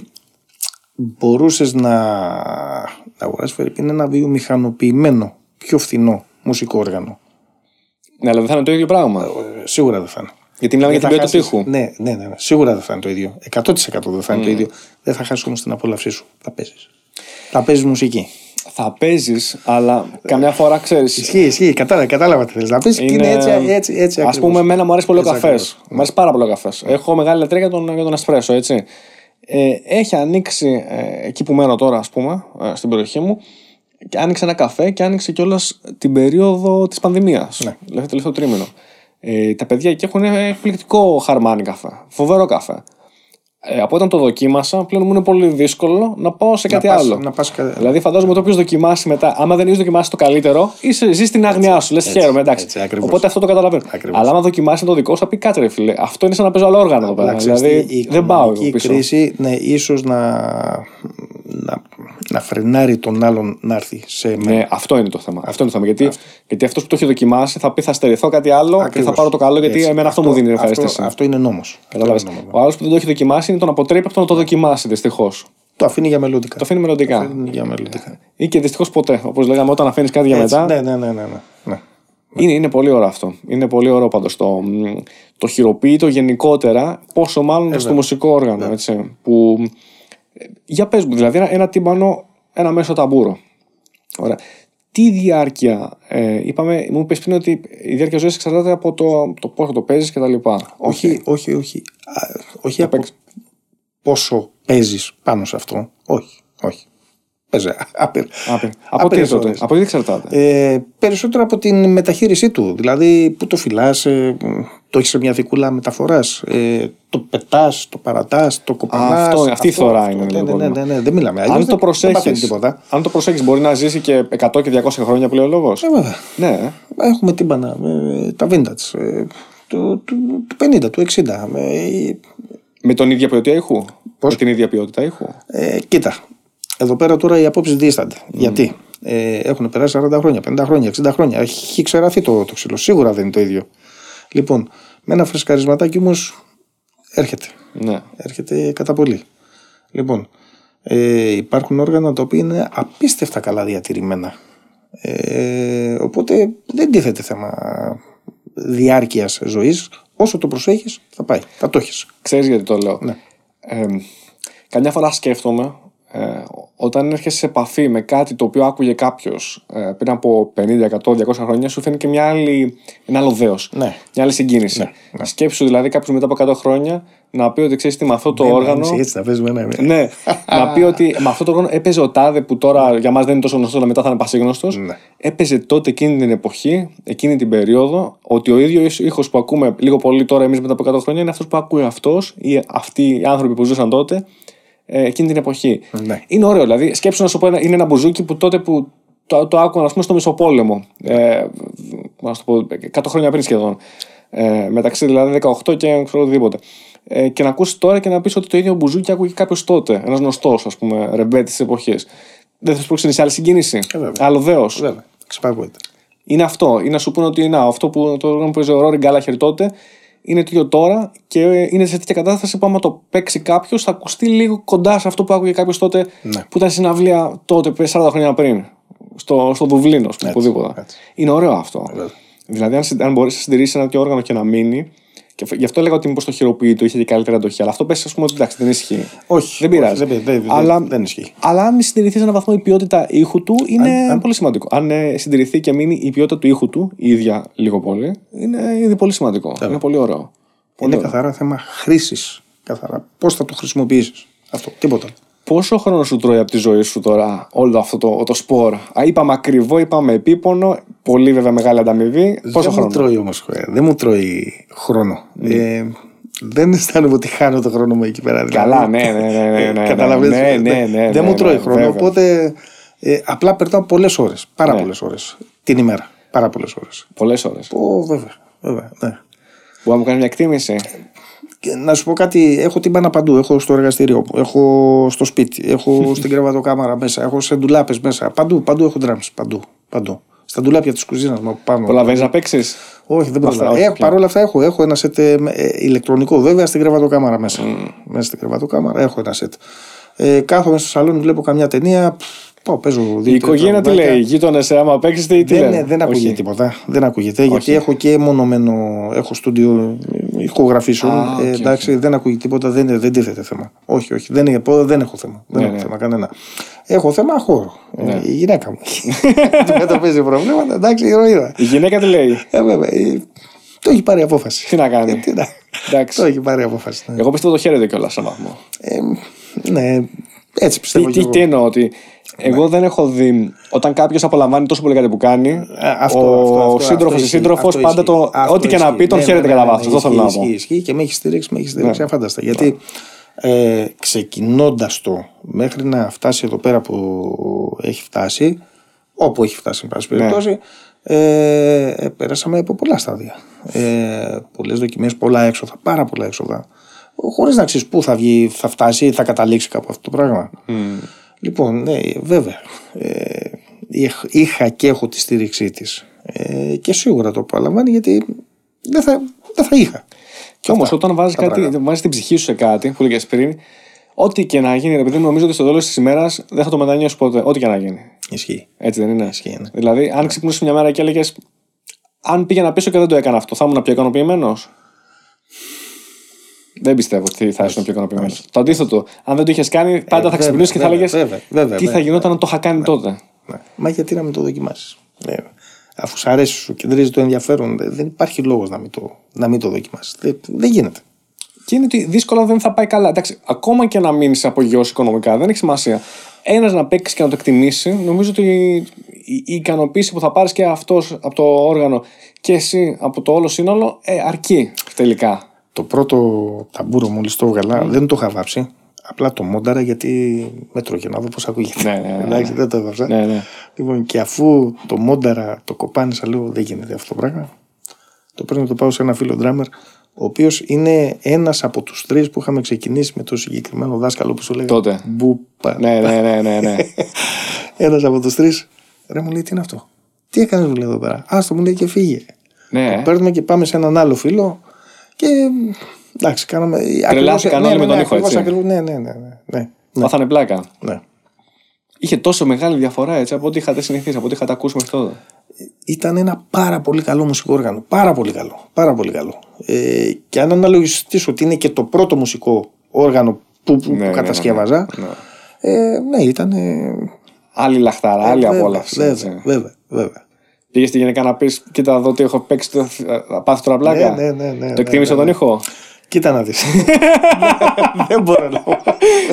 μπορούσες να, να αγοράσεις Φερρυπίν ένα βιομηχανοποιημένο, πιο φθηνό μουσικό όργανο. Ναι, αλλά δεν θα είναι το ίδιο πράγμα. Ε, σίγουρα δεν θα είναι. Γιατί μιλάμε για Δεν την θα ποιότητα του χάσεις- ήχου. Ναι, ναι, ναι, ναι. Σίγουρα δεν θα είναι το ίδιο. 100% δεν θα είναι Mm. το ίδιο. Δεν θα χάσει όμω την απόλαυσή σου. Θα παίζεις. Θα παίζεις μουσική. Θα παίζεις, αλλά καμιά φορά ξέρει. Ισχύει, ισχύει. Κατάλαβα, κατάλαβα τι θέλει να πει. Είναι... είναι έτσι, έτσι, έτσι. Α ακριβώς. πούμε, εμένα μου αρέσει πολύ ο Έτσι καφές. ακριβώς. Μου αρέσει πάρα πολύ ο καφές. Έχω μεγάλη λατρεία για τον, για τον Εσπρέσο, έτσι. Ε, έχει ανοίξει ε, εκεί που μένω τώρα, ας πούμε, ε, στην περιοχή μου, και άνοιξε ένα καφέ και άνοιξε κιόλας την περίοδο της πανδημίας. Ναι. Δηλαδή, το τελευταίο τρίμηνο. Ε, τα παιδιά εκεί έχουν εκπληκτικό χαρμάνι καφέ. Φοβερό καφέ. Ε, από όταν το δοκίμασα, πλέον μου είναι πολύ δύσκολο να πάω σε κάτι πας- άλλο. να πας κα- Δηλαδή, φαντάζομαι ότι όποιος δοκιμάσει μετά, άμα δεν έχεις δοκιμάσει το καλύτερο, είσαι, ζει στην άγνοιά σου. Λες, χαίρομαι, εντάξει. έτσι, ακριβώς. Οπότε αυτό το καταλαβαίνω. Ακριβώς. Αλλά άμα δοκιμάσει το δικό σου, θα πει κάτσε, ρε φίλε. Αυτό είναι σαν να παίζω άλλο όργανο εδώ πέρα. Αλλά ξέρεις Δηλαδή, τι, η δεν πάω εγώ οικονομική πίσω. κρίση, ναι, ίσως να, να, να φρενάρει τον άλλον να έρθει σε μένα. Ναι, αυτό είναι το θέμα. Αυτό είναι το θέμα. Γιατί, γιατί αυτός που το έχει δοκιμάσει θα πει θα στερηθώ κάτι άλλο και θα Ακριβώς. πάρω το καλό γιατί Έτσι. εμένα αυτό, μου δίνει ευχαρίστηση. Αυτό, αυτό είναι νόμος. Κατάλαβες. Αυτό είναι νόμος. Ο άλλος που δεν το έχει δοκιμάσει είναι τον αποτρέπει από το να το δοκιμάσει δυστυχώς. Το αφήνει για μελλοντικά. Το αφήνει μελλοντικά. αφήνει για μελλοντικά. Ή και δυστυχώς ποτέ. Όπως λέγαμε, όταν αφήνεις κάτι για Έτσι, μετά. Ναι, ναι, ναι, ναι, ναι, ναι. Είναι, είναι πολύ ωραίο αυτό. Είναι πολύ ωραίο πάντως το, μ, το χειροποίητο γενικότερα, πόσο μάλλον στο μουσικό όργανο. Έτσι, που, ε, για πες μου, δηλαδή ένα, ένα τύμπανο, ένα μέσο ταμπούρο. Ωραία. Τι διάρκεια, ε, είπαμε, μου είπες πριν ότι η διάρκεια ζωής εξαρτάται από το, το πόσο το παίζεις και τα λοιπά. Όχι, όχι, όχι. Α, όχι από πόσο παίζεις πάνω σε αυτό. Όχι, όχι. Παίζει απε... Άπειρα. Από τι άπειρες τότε, ώρες. από τι εξαρτάται. Ε, περισσότερο από την μεταχείρισή του. Δηλαδή, πού το φυλάς, ε, το έχεις σε μια δικούλα μεταφοράς, ε, το πετάς, το παρατάς, το κοπανάς. Αυτό- αυτή η θωρά είναι, Ναι, δηλαδή, ναι, ναι, πρόβλημα. ναι, ναι, δεν μιλάμε. Αλλιώς αν, το δεν- δεν παθαίνει προσέχεις, τίποτα. αν το προσέχεις μπορεί να ζήσει και 100 και 200 χρόνια που λέει ο λόγος. Ε, βέβαια. Ναι, ε. Έχουμε τύμπανα, ε, τα vintage, ε, του, του, του 50, του 60. Ε, με τον ίδια ποιότητα ήχου; Με την ίδια ποιότητα ήχου; Ε, κοίτα, εδώ πέρα τώρα οι απόψεις δίστανται. Γιατί; Ε, έχουν περάσει 40 χρόνια, 50 χρόνια, 60 χρόνια. Έχει ξεραθεί το, το ξύλο. Σίγουρα δεν είναι το ίδιο. Λοιπόν, με ένα φρεσκαρισματάκι όμως έρχεται. Ναι. Έρχεται κατά πολύ. Λοιπόν, ε, υπάρχουν όργανα τα οποία είναι απίστευτα καλά διατηρημένα. Ε, οπότε δεν τίθεται θέμα διάρκειας ζωής. Όσο το προσέχεις θα πάει, θα το έχεις. Ξέρεις γιατί το λέω; Ναι. Ε, καμιά φορά σκέφτομαι ε, όταν έρχεσαι σε επαφή με κάτι το οποίο άκουγε κάποιος ε, πριν από 50, 100, 200 χρόνια, σου φαίνει και μια άλλη, ένα άλλο δέος. Ναι. Μια άλλη συγκίνηση. Ναι, Σκέψου δηλαδή κάποιος μετά από 100 χρόνια να πει ότι ξέρεις τι με αυτό το όργανο. Έτσι θα παίζουμε ένα. ναι, (laughs) να πει ότι με αυτό το όργανο έπαιζε ο Τάδε που τώρα για μας δεν είναι τόσο γνωστός, αλλά μετά θα είναι πασίγνωστος. Ναι. Έπαιζε τότε εκείνη την εποχή, εκείνη την περίοδο, ότι ο ίδιος ήχος που ακούμε λίγο πολύ τώρα εμείς μετά από 100 χρόνια είναι αυτός που ακούει αυτός ή αυτοί οι άνθρωποι που ζούσαν τότε ε, εκείνη την εποχή. Ναι. Είναι ωραίο. Δηλαδή, σκέψου να σου πω, ένα- είναι ένα μπουζούκι που τότε που το, το άκουγαν ας πούμε, στο Μεσοπόλεμο. Ε, να σου πω, 100 χρόνια πριν σχεδόν. Ε, μεταξύ δηλαδή 18 και ξέρω οτιδήποτε. Ε, και να ακούσεις τώρα και να πεις ότι το ίδιο μπουζούκι άκουγε κάποιος τότε. Ένας γνωστός, ας πούμε, ρεμπέτη της εποχής. Δεν θα σου προξενήσει άλλη συγκίνηση. Ε, βέβαια. Άλλο δέος. Βέβαια, ξεπαγωγείται. Είναι αυτό. Είναι να σου πούνε ότι να, αυτό που το όργανο που παίζει ο Ρόρι Γκάλαχερ τότε είναι το ίδιο τώρα και είναι σε τέτοια κατάσταση που άμα το παίξει κάποιος θα ακουστεί λίγο κοντά σε αυτό που άκουγε κάποιος τότε Ναι. που ήταν στην αυλία τότε, 40 χρόνια πριν. Στο, στο Δουβλίνο, στο οπουδήποτε. έτσι. Είναι ωραίο αυτό. Βέβαια. Δηλαδή, αν, συ- αν μπορείς να συντηρήσεις ένα τέτοιο όργανο και να μείνει. Και φ- γι' αυτό έλεγα ότι μήπως το χειροποίητο είχε και καλύτερη αντοχή. Αλλά αυτό πες, ας πούμε, ότι εντάξει, δεν ισχύει. Όχι, Δεν πειράζει. όχι, δεν, δεν, δεν, αλλά, δεν ισχύει. αλλά αν συντηρηθεί σε έναν βαθμό η ποιότητα ήχου του, είναι πολύ σημαντικό. Αν ε, συντηρηθεί και μείνει η ποιότητα του ήχου του, η ίδια λίγο πολύ, είναι ήδη πολύ σημαντικό. Είναι πολύ ωραίο. Πολύ Είναι ωραίο. καθαρά θέμα χρήσης. Καθαρά. Πώς θα το χρησιμοποιήσεις. Αυτό. Τίποτα. Πόσο χρόνος σου τρώει από τη ζωή σου τώρα όλο αυτό το, το σπορ; Α, είπαμε ακριβό, είπαμε επίπονο, πολύ βέβαια μεγάλη ανταμοιβή. Πόσο δεν χρόνο; μου τρώει όμως. Δεν μου τρώει χρόνο. Ε, δεν αισθάνομαι ότι χάνω το χρόνο μου εκεί πέρα. δηλαδή. Καλά, ναι, ναι, ναι, ναι, ναι, Καταλαβαίνεις, ναι, ε, ναι, ναι, Δεν ναι, μου τρώει ναι, χρόνο. βέβαια. Οπότε ε, απλά περνάω πολλές ώρες. Πάρα Ναι. πολλές ώρες την ημέρα. Πάρα πολλές ώρες. Πολλές ώρες. Ω, βέβαια. βέβαια ναι. Μπορεί να μου κάνεις μια εκτίμηση; Και να σου πω κάτι, έχω τύμπανα παντού. Έχω στο εργαστήριό μου, έχω στο σπίτι, έχω (laughs) στην κρεβατοκάμαρα μέσα, έχω σε ντουλάπες μέσα. Παντού, παντού έχω drums. Παντού. παντού. Στα ντουλάπια της κουζίνας μου από πάνω. Προλαβαίνει να παίξεις; Όχι, δεν Αυτά, προλαβαίνω. όχι Ε, πια. Παρ' όλα αυτά έχω, έχω ένα σετ ε, με- ε, ηλεκτρονικό, βέβαια στην κρεβατοκάμαρα μέσα. Μέσα στην κρεβατοκάμαρα έχω ένα σετ. Ε, κάθομαι στο σαλόνι, βλέπω καμιά ταινία. πφ, Πάω, παίζω δύο Η οικογένεια τι λέει, οι γείτονες, άμα παίξεις, τι, τι δεν, λένε; δεν ακούγεται Όχι. τίποτα. Δεν ακούγεται γιατί έχω και μονωμένο. Έχω στούντιο ηχογραφήσεων. Α, οκ, ε, εντάξει, δεν ακούγει τίποτα, δεν, δεν τίθεται θέμα. Όχι, όχι, δεν, είναι- δεν έχω θέμα. Δεν Ναι, έχω ναι. θέμα κανένα. Έχω θέμα χώρο. Ε, η γυναίκα μου. (laughs) Αντιμετωπίζει προβλήματα, εντάξει, ηρωίδα. Η γυναίκα τι λέει; Ε, βέβαια, ε, το έχει πάρει απόφαση. Τι να κάνει; Ε, τι να- Εντάξει. το έχει πάρει απόφαση. Ναι, Εγώ πιστεύω το χαίρεται κιόλας σε έναν βαθμό. ε, ναι έτσι Τι, πιστεύω. κι τι, εγώ. τι εννοώ, ότι εγώ δεν έχω δει όταν κάποιος απολαμβάνει τόσο πολύ κάτι που κάνει. Ε, αυτό, ο αυτό, αυτό, σύντροφο αυτό ή ισχύει, σύντροφος αυτό πάντα ισχύει. το. Αυτό Ό,τι και να ισχύει. πει, τον Ναι, χαίρεται ναι, κατά ναι, βάθος. ναι, Αυτό θέλω να ισχύει, πω. Ισχύει, ισχύει και με έχεις στηρίξει, με έχεις στηρίξει αφάνταστα. Γιατί ε, ξεκινώντας το μέχρι να φτάσει εδώ πέρα που έχει φτάσει, όπου έχει φτάσει, εν πάση περιπτώσει, ε, ε, πέρασαμε από πολλά στάδια. Ε, Πολλές δοκιμές, πολλά έξοδα, πάρα πολλά έξοδα. Χωρίς να ξέρεις πού θα βγει, θα φτάσει, θα καταλήξει κάπου αυτό το πράγμα. Λοιπόν, ναι, βέβαια. Ε, είχ- είχα και έχω τη στήριξή της. Ε, και σίγουρα το απολαμβάνει γιατί δεν θα, δεν θα είχα. Και όμως, όταν βάζει τα κάτι, πράγματα. βάζει την ψυχή σου σε κάτι που έλεγε πριν, ό,τι και να γίνει, επειδή νομίζω ότι στο τέλος της ημέρας δεν θα το μετανιώσεις ποτέ. Ό,τι και να γίνει. Ισχύει. Έτσι δεν είναι; Ισχύει, ναι. Δηλαδή, αν ξυπνούσες μια μέρα και έλεγες, αν πήγαινα πίσω και δεν το έκανα αυτό, θα ήμουν πιο ικανοποιημένος. Δεν πιστεύω ότι θα ήσουν πιο ικανοποιημένος. Το αντίθετο, αν δεν το είχες κάνει, πάντα θα βέβαια, ξυπνούσε και θα βέβαια, έλεγες βέβαια, βέβαια, τι θα βέβαια. γινόταν αν το είχα κάνει τότε; Ναι. Μα γιατί να μην το δοκιμάσεις. Αφού σου αρέσει, σου κεντρίζει το ενδιαφέρον, δεν δεν υπάρχει λόγος να μην το, να μην το δοκιμάσεις. Δεν, δεν γίνεται. Και είναι ότι δύσκολα δεν θα πάει καλά. Εντάξει, ακόμα και να μείνεις απογειώσει οικονομικά, δεν έχει σημασία. Ένας να παίξεις και να το εκτιμήσει, νομίζω ότι η, η ικανοποίηση που θα πάρεις και αυτός από το όργανο και εσύ από το όλο σύνολο ε, αρκεί τελικά. Το πρώτο ταμπούρο μόλις το έβγαλα δεν το είχα βάψει. Απλά το μόνταρα γιατί με τρώγε να δω πώς ακούγεται. Ναι, ναι, ναι, Εντάξει, δεν το έβαψα. Ναι, ναι. Λοιπόν, και αφού το μόνταρα το κοπάνισα λίγο, δεν γίνεται αυτό το πράγμα. Το πρέπει να το πάω σε ένα φίλο ντράμερ, ο οποίος είναι ένας από τους τρεις που είχαμε ξεκινήσει με το συγκεκριμένο δάσκαλο που σου λέει. Τότε. Μπουπα. Ναι, ναι, ναι, ναι, ναι. (laughs) Ένας από τους τρεις. Ρε μου λέει, τι είναι αυτό; Τι έκανες, μου λέει εδώ πέρα; Άστο μου λέει και φύγε. ναι. Παίρνουμε και πάμε σε έναν άλλο φίλο και. Εντάξει, κάναμε. Τρελάθηκαν όλοι με τον ήχο, ακριβώς, έτσι. ακριβώς, ναι, ναι, ναι. ναι, ναι, Μάθανε πλάκα. ναι. Είχε τόσο μεγάλη διαφορά έτσι από ό,τι είχατε συνηθίσει, από ό,τι είχατε ακούσει μέχρι τότε. Ήταν ένα πάρα πολύ καλό μουσικό όργανο. Πάρα πολύ καλό. Πάρα πολύ καλό. Ε, και αν αναλογιστείς ότι είναι και το πρώτο μουσικό όργανο που, που, Ναι, ναι, που κατασκεύαζα. ναι, ναι. Ε, ναι, ήταν. Ε, Άλλη λαχταρά, άλλη βέβαια, απόλαυση. Βέβαια, έτσι. βέβαια, βέβαια. Πήγε στη γυναίκα να πεις: Κοίτα, εδώ τι έχω παίξει, το, θα πάθει τώρα πλάκα. Ναι, ναι, ναι, ναι, το εκτίμησε ναι, τον ναι. ήχο; Κοίτα να δεις. (laughs) Δεν μπορώ να πω.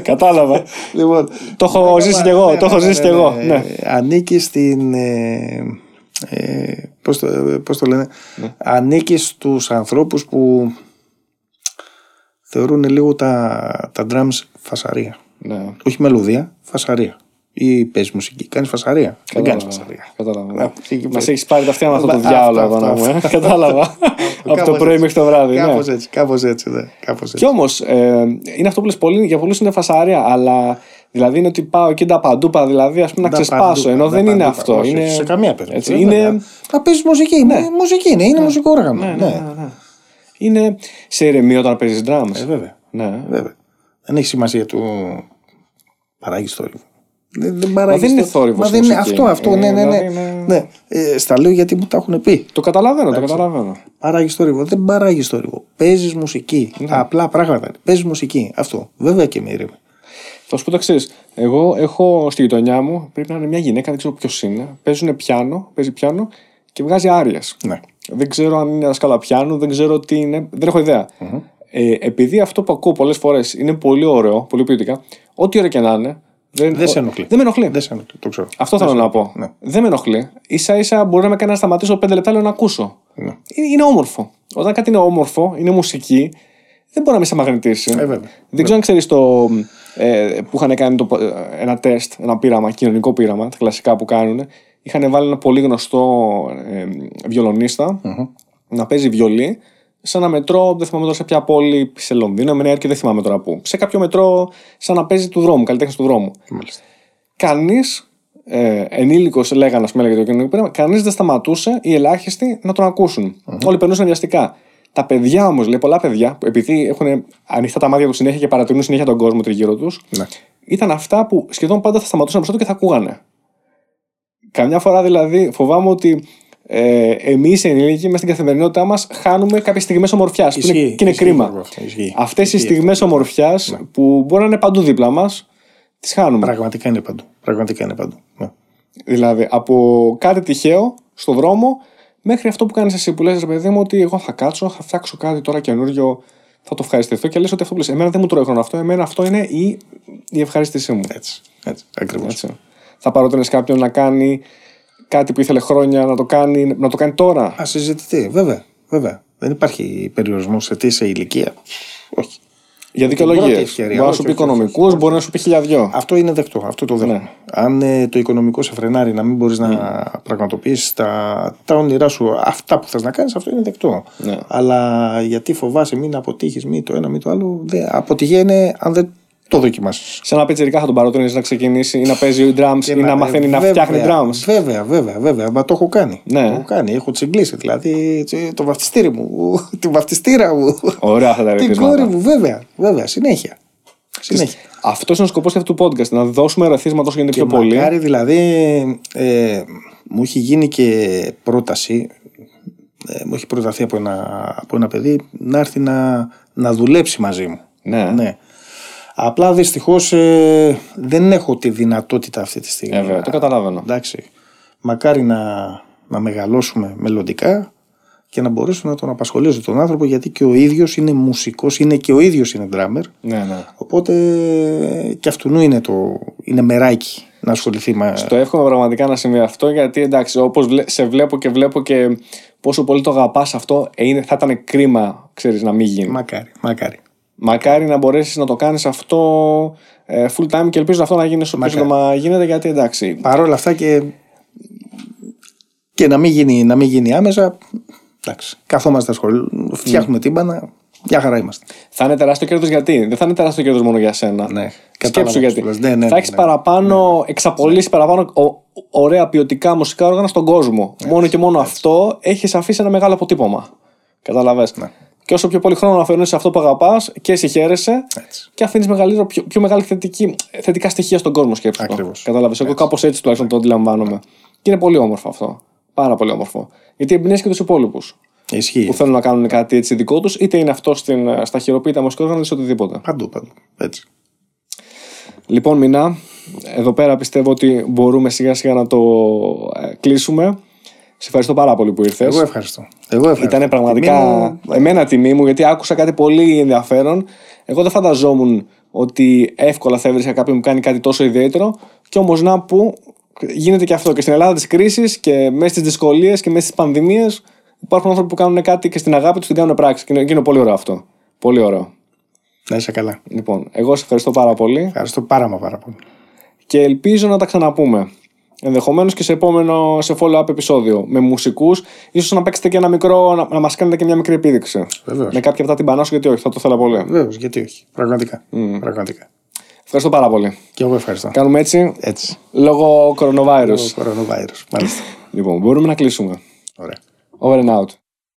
Κατάλαβα. Λοιπόν, Το έχω ναι, ζήσει ναι, κι εγώ, ναι, το έχω ναι, ζήσει ναι, κι εγώ. ναι. Ναι. Ανήκει στην. Ε, ε, πώς, το, πώς το λένε, Ναι. ανήκει στους ανθρώπους που θεωρούν λίγο τα, τα drums φασαρία. Ναι. Όχι μελωδία, φασαρία. Ή παίζει μουσική, κάνεις φασαρία. Δεν κάνεις Κατάλαβα. φασαρία. Κατάλαβα. εκεί Μας που- έχεις πάρει τα αυτιά με αυτό το Αυτό, διάολο αυτό, εδώ να αυτό, μου. ε. (laughs) Κατάλαβα. Από το Κάπως πρωί έτσι. μέχρι το βράδυ. ναι. Κάπως έτσι, κάπως έτσι, ναι, κάπως έτσι. Κι όμως, ε, είναι αυτό που λες πολύ, για πολλούς είναι φασαρία, αλλά δηλαδή είναι ότι πάω εκεί τα παντούπα, δηλαδή ας πούμε να Τα ξεσπάσω. παντού, ενώ τα δεν είναι παντού, αυτό. όχι, είναι... Σε καμία περίπτωση. Έτσι, βέβαια. είναι, Να παίζει μουσική. μου- Μουσική είναι, είναι μουσικό όργανο. ναι, Ναι, ναι, ναι, ναι. είναι σε ηρεμία όταν παίζεις drums. Ε, βέβαια. ναι. βέβαια. Δεν έχει σημασία του παράγεις θόρυβο. Δεν, δεν παράγει δεν είναι θόρυβο. θόρυβος Μα δεν είναι μουσική. αυτό, αυτό. Ε, ναι, ναι, ναι. δηλαδή είναι- ναι. Ε, στα λέω γιατί μου τα έχουν πει. Το καταλαβαίνω, το καταλαβαίνω. Παράγει θόρυβο. Δεν παράγει θόρυβο. Παίζεις μουσική. Ναι. Απλά πράγματα. Παίζεις μουσική. Αυτό. Βέβαια και με ήρεμη. Θα σου πω το εξής. Εγώ έχω στη γειτονιά μου, πρέπει να είναι μια γυναίκα, δεν ξέρω ποιος είναι. Παίζουν πιάνο, παίζει πιάνο και βγάζει άριες. Ναι. Δεν ξέρω αν είναι δασκάλα πιάνου, δεν ξέρω τι είναι, δεν έχω ιδέα. Ε, επειδή αυτό που ακούω πολλές φορές είναι πολύ ωραίο, πολύ ποιοτικά, ό,τι ώρα και να είναι. Δεν, Δεν σε ενοχλεί. Δεν με ενοχλεί. Δεν σε ενοχλεί, το ξέρω. Αυτό θέλω να πω. Ναι. Δεν με ενοχλεί. σα ίσα μπορεί να με κάνει να σταματήσω πέντε λεπτά λέω να ακούσω. Ναι. Είναι, είναι όμορφο. Όταν κάτι είναι όμορφο, είναι μουσική, δεν μπορεί να με σε μαγνητήσει. Ε, βέβαια. Δεν ξέρω αν ξέρεις το. Ε, που είχαν κάνει το, ε, ένα τεστ, ένα πείραμα, κοινωνικό πείραμα, τα κλασικά που κάνουν. Είχαν βάλει ένα πολύ γνωστό ε, βιολονιστα να παίζει βιολί σε ένα μετρό, δεν θυμάμαι τώρα σε ποια πόλη, σε Λονδίνο, με Νέα Υόρκη, δεν θυμάμαι τώρα πού. Σε κάποιο μετρό, σαν να παίζει του δρόμου, καλλιτέχνη του δρόμου. Μάλιστα. Κανείς ε, ενήλικος, λέγανε, ας πούμε, για το κοινωνικό πείραμα, κανείς δεν σταματούσε οι ελάχιστοι να τον ακουσουν Όλοι περνούσαν βιαστικά. Τα παιδιά όμως, λέει, πολλά παιδιά, που επειδή έχουν ανοιχτά τα μάτια τους συνέχεια και παρατηρούν συνέχεια τον κόσμο τριγύρω τους, Ναι. ήταν αυτά που σχεδόν πάντα θα σταματούσαν μπροστά του και θα ακούγανε. Καμιά φορά δηλαδή φοβάμαι ότι ε, εμείς οι ενήλικοι με στην καθημερινότητά μας χάνουμε κάποιες στιγμές ομορφιάς. Και είναι, Ισχύει, και είναι ισχύει, κρίμα. Γιώργο, αυτό, ισχύει. Αυτές οι Ισχύει στιγμές αυτό. ομορφιάς που μπορεί να είναι παντού δίπλα μας, τις χάνουμε. Πραγματικά είναι παντού. Πραγματικά είναι παντού. Ναι. Δηλαδή, από κάτι τυχαίο στο δρόμο μέχρι αυτό που κάνεις εσύ που λες ρε παιδί μου ότι εγώ θα κάτσω, θα φτιάξω κάτι τώρα καινούριο, θα το ευχαριστηθώ και λες ότι αυτό που λες, εμένα δεν μου τρώει χρόνο αυτό, εμένα αυτό είναι η, η ευχαρίστησή μου. Έτσι. έτσι Ακριβώς. Έτσι. Θα παρότρινε κάποιον να κάνει κάτι που ήθελε χρόνια να το κάνει, να το κάνει τώρα. Ασυζητητή. Βέβαια. Βέβαια. Δεν υπάρχει περιορισμός σε τι σε ηλικία. Όχι. Για την δικαιολογίες. πρώτη ευκαιρία. Μπορεί να Όχι, σου πει όχι, όχι, οικονομικούς, όχι. μπορεί να σου πει χιλιαδιό. Αυτό είναι δεκτό. Αυτό το δέχομαι. Ναι. Αν ε, το οικονομικό σε φρενάρει να μην μπορείς να πραγματοποιήσεις τα, τα όνειρά σου, αυτά που θες να κάνεις, αυτό είναι δεκτό. Ναι. Αλλά γιατί φοβάσαι μην αποτύχεις, μη το ένα, μη το άλλο. Δε, αποτυχία είναι αν δεν το δοκιμάσεις. Σε ένα πιτσερικά θα τον παρότρινες να ξεκινήσει ή να παίζει drums ή να μαθαίνει να φτιάχνει drums. Βέβαια, βέβαια, βέβαια. Μα το έχω κάνει. Ναι. Το έχω κάνει. Έχω τσιγκλίσει. Δηλαδή τσι- το βαφτιστήρι μου, τη βαφτιστήρα μου. Ωραία αυτά τα Την ερεθίσματα. κόρη μου, βέβαια. Βέβαια, συνέχεια. Συνέχεια. Αυτός είναι ο σκοπός αυτού του podcast. Να δώσουμε ερεθίσματα όσο γίνεται πιο πολύ. Μακάρι δηλαδή ε, μου έχει γίνει και πρόταση ε, μου έχει προταθεί από ένα, από ένα παιδί να έρθει να, να δουλέψει μαζί μου. Ναι. Ναι. Απλά δυστυχώς ε, δεν έχω τη δυνατότητα αυτή τη στιγμή. Ε, βέβαια, το καταλαβαίνω. Εντάξει. Μακάρι να, να μεγαλώσουμε μελλοντικά και να μπορέσω να τον απασχολήσω τον άνθρωπο γιατί και ο ίδιος είναι μουσικός, είναι και ο ίδιος είναι drummer. Ναι, ναι. Οπότε και αυτού είναι, το, είναι μεράκι να ασχοληθεί με. Το εύχομαι πραγματικά να συμβεί αυτό γιατί εντάξει, όπως σε βλέπω και βλέπω και πόσο πολύ το αγαπάς αυτό, ε, είναι, θα ήταν κρίμα, ξέρεις, να μην γίνει. Μακάρι, μακάρι. Μακάρι να μπορέσεις να το κάνεις αυτό ε, full time και ελπίζω αυτό να γίνει όσο πιο σύντομα γίνεται γιατί εντάξει. Παρ' όλα αυτά και, και να, μην γίνει, να μην γίνει άμεσα. Εντάξει, καθόμαστε στα σχολεία, φτιάχνουμε τύμπανα, μια χαρά είμαστε. Θα είναι τεράστιο κέρδος γιατί; Δεν θα είναι τεράστιο κέρδος μόνο για σένα. Ναι, Σκέψου κατάλαβα γιατί. τι λες. Ναι, ναι, θα ναι, έχεις ναι. παραπάνω, εξαπολύσεις παραπάνω ο- ωραία ποιοτικά μουσικά όργανα στον κόσμο. μόνο και μόνο αυτό έχει αφήσει ένα μεγάλο αποτύπωμα. Καταλαβες. Ναι. Και όσο πιο πολύ χρόνο αφιερώνει σε αυτό που αγαπάς και εσύ χαίρεσαι Έτσι. και αφήνεις πιο, πιο μεγάλη θετική, θετικά στοιχεία στον κόσμο, σκέψου. Ακριβώς. Κατάλαβε. Εγώ κάπως έτσι τουλάχιστον το αντιλαμβάνομαι. Και είναι πολύ όμορφο αυτό. Πάρα πολύ όμορφο. Γιατί εμπνέεις και τους υπόλοιπους Ισχύει. που θέλουν να κάνουν κάτι έτσι δικό τους, είτε είναι αυτό στην, στα χειροποίητα μουσικά όργανα, είτε οτιδήποτε. Παντού, παντού. Έτσι. Λοιπόν, Μινά, εδώ πέρα πιστεύω ότι μπορούμε σιγά σιγά να το ε, κλείσουμε. Σε ευχαριστώ πάρα πολύ που ήρθες. Εγώ ευχαριστώ. Εγώ ευχαριστώ. Ήταν πραγματικά Τιμή μου, εμένα τιμή μου γιατί άκουσα κάτι πολύ ενδιαφέρον. Εγώ δεν φανταζόμουν ότι εύκολα θα έβρισκα κάποιον που κάνει κάτι τόσο ιδιαίτερο. Και όμως να που γίνεται και αυτό. Και στην Ελλάδα της κρίσης και μέσα στις δυσκολίες και μέσα στις πανδημίες υπάρχουν άνθρωποι που κάνουν κάτι και στην αγάπη τους την κάνουν πράξη. Και είναι, και είναι πολύ ωραίο αυτό. Πολύ ωραίο. Να είσαι καλά. Λοιπόν, εγώ σε ευχαριστώ πάρα πολύ Ευχαριστώ πάρα μα πάρα πολύ. και ελπίζω να τα ξαναπούμε. Ενδεχομένως και σε επόμενο, σε follow-up επεισόδιο με μουσικούς, ίσως να παίξετε και ένα μικρό, να, να μας κάνετε και μια μικρή επίδειξη. Βεβαίως. Με κάποια από τα τυμπανά σου, γιατί όχι, θα το ήθελα πολύ. Βεβαίως, γιατί όχι. Πραγματικά. Πραγματικά. Ευχαριστώ πάρα πολύ. Και εγώ ευχαριστώ. Κάνουμε έτσι; Έτσι. λόγω coronavirus. Το coronavirus. Μάλιστα. Λοιπόν, μπορούμε να κλείσουμε. Ωραία. Over and out.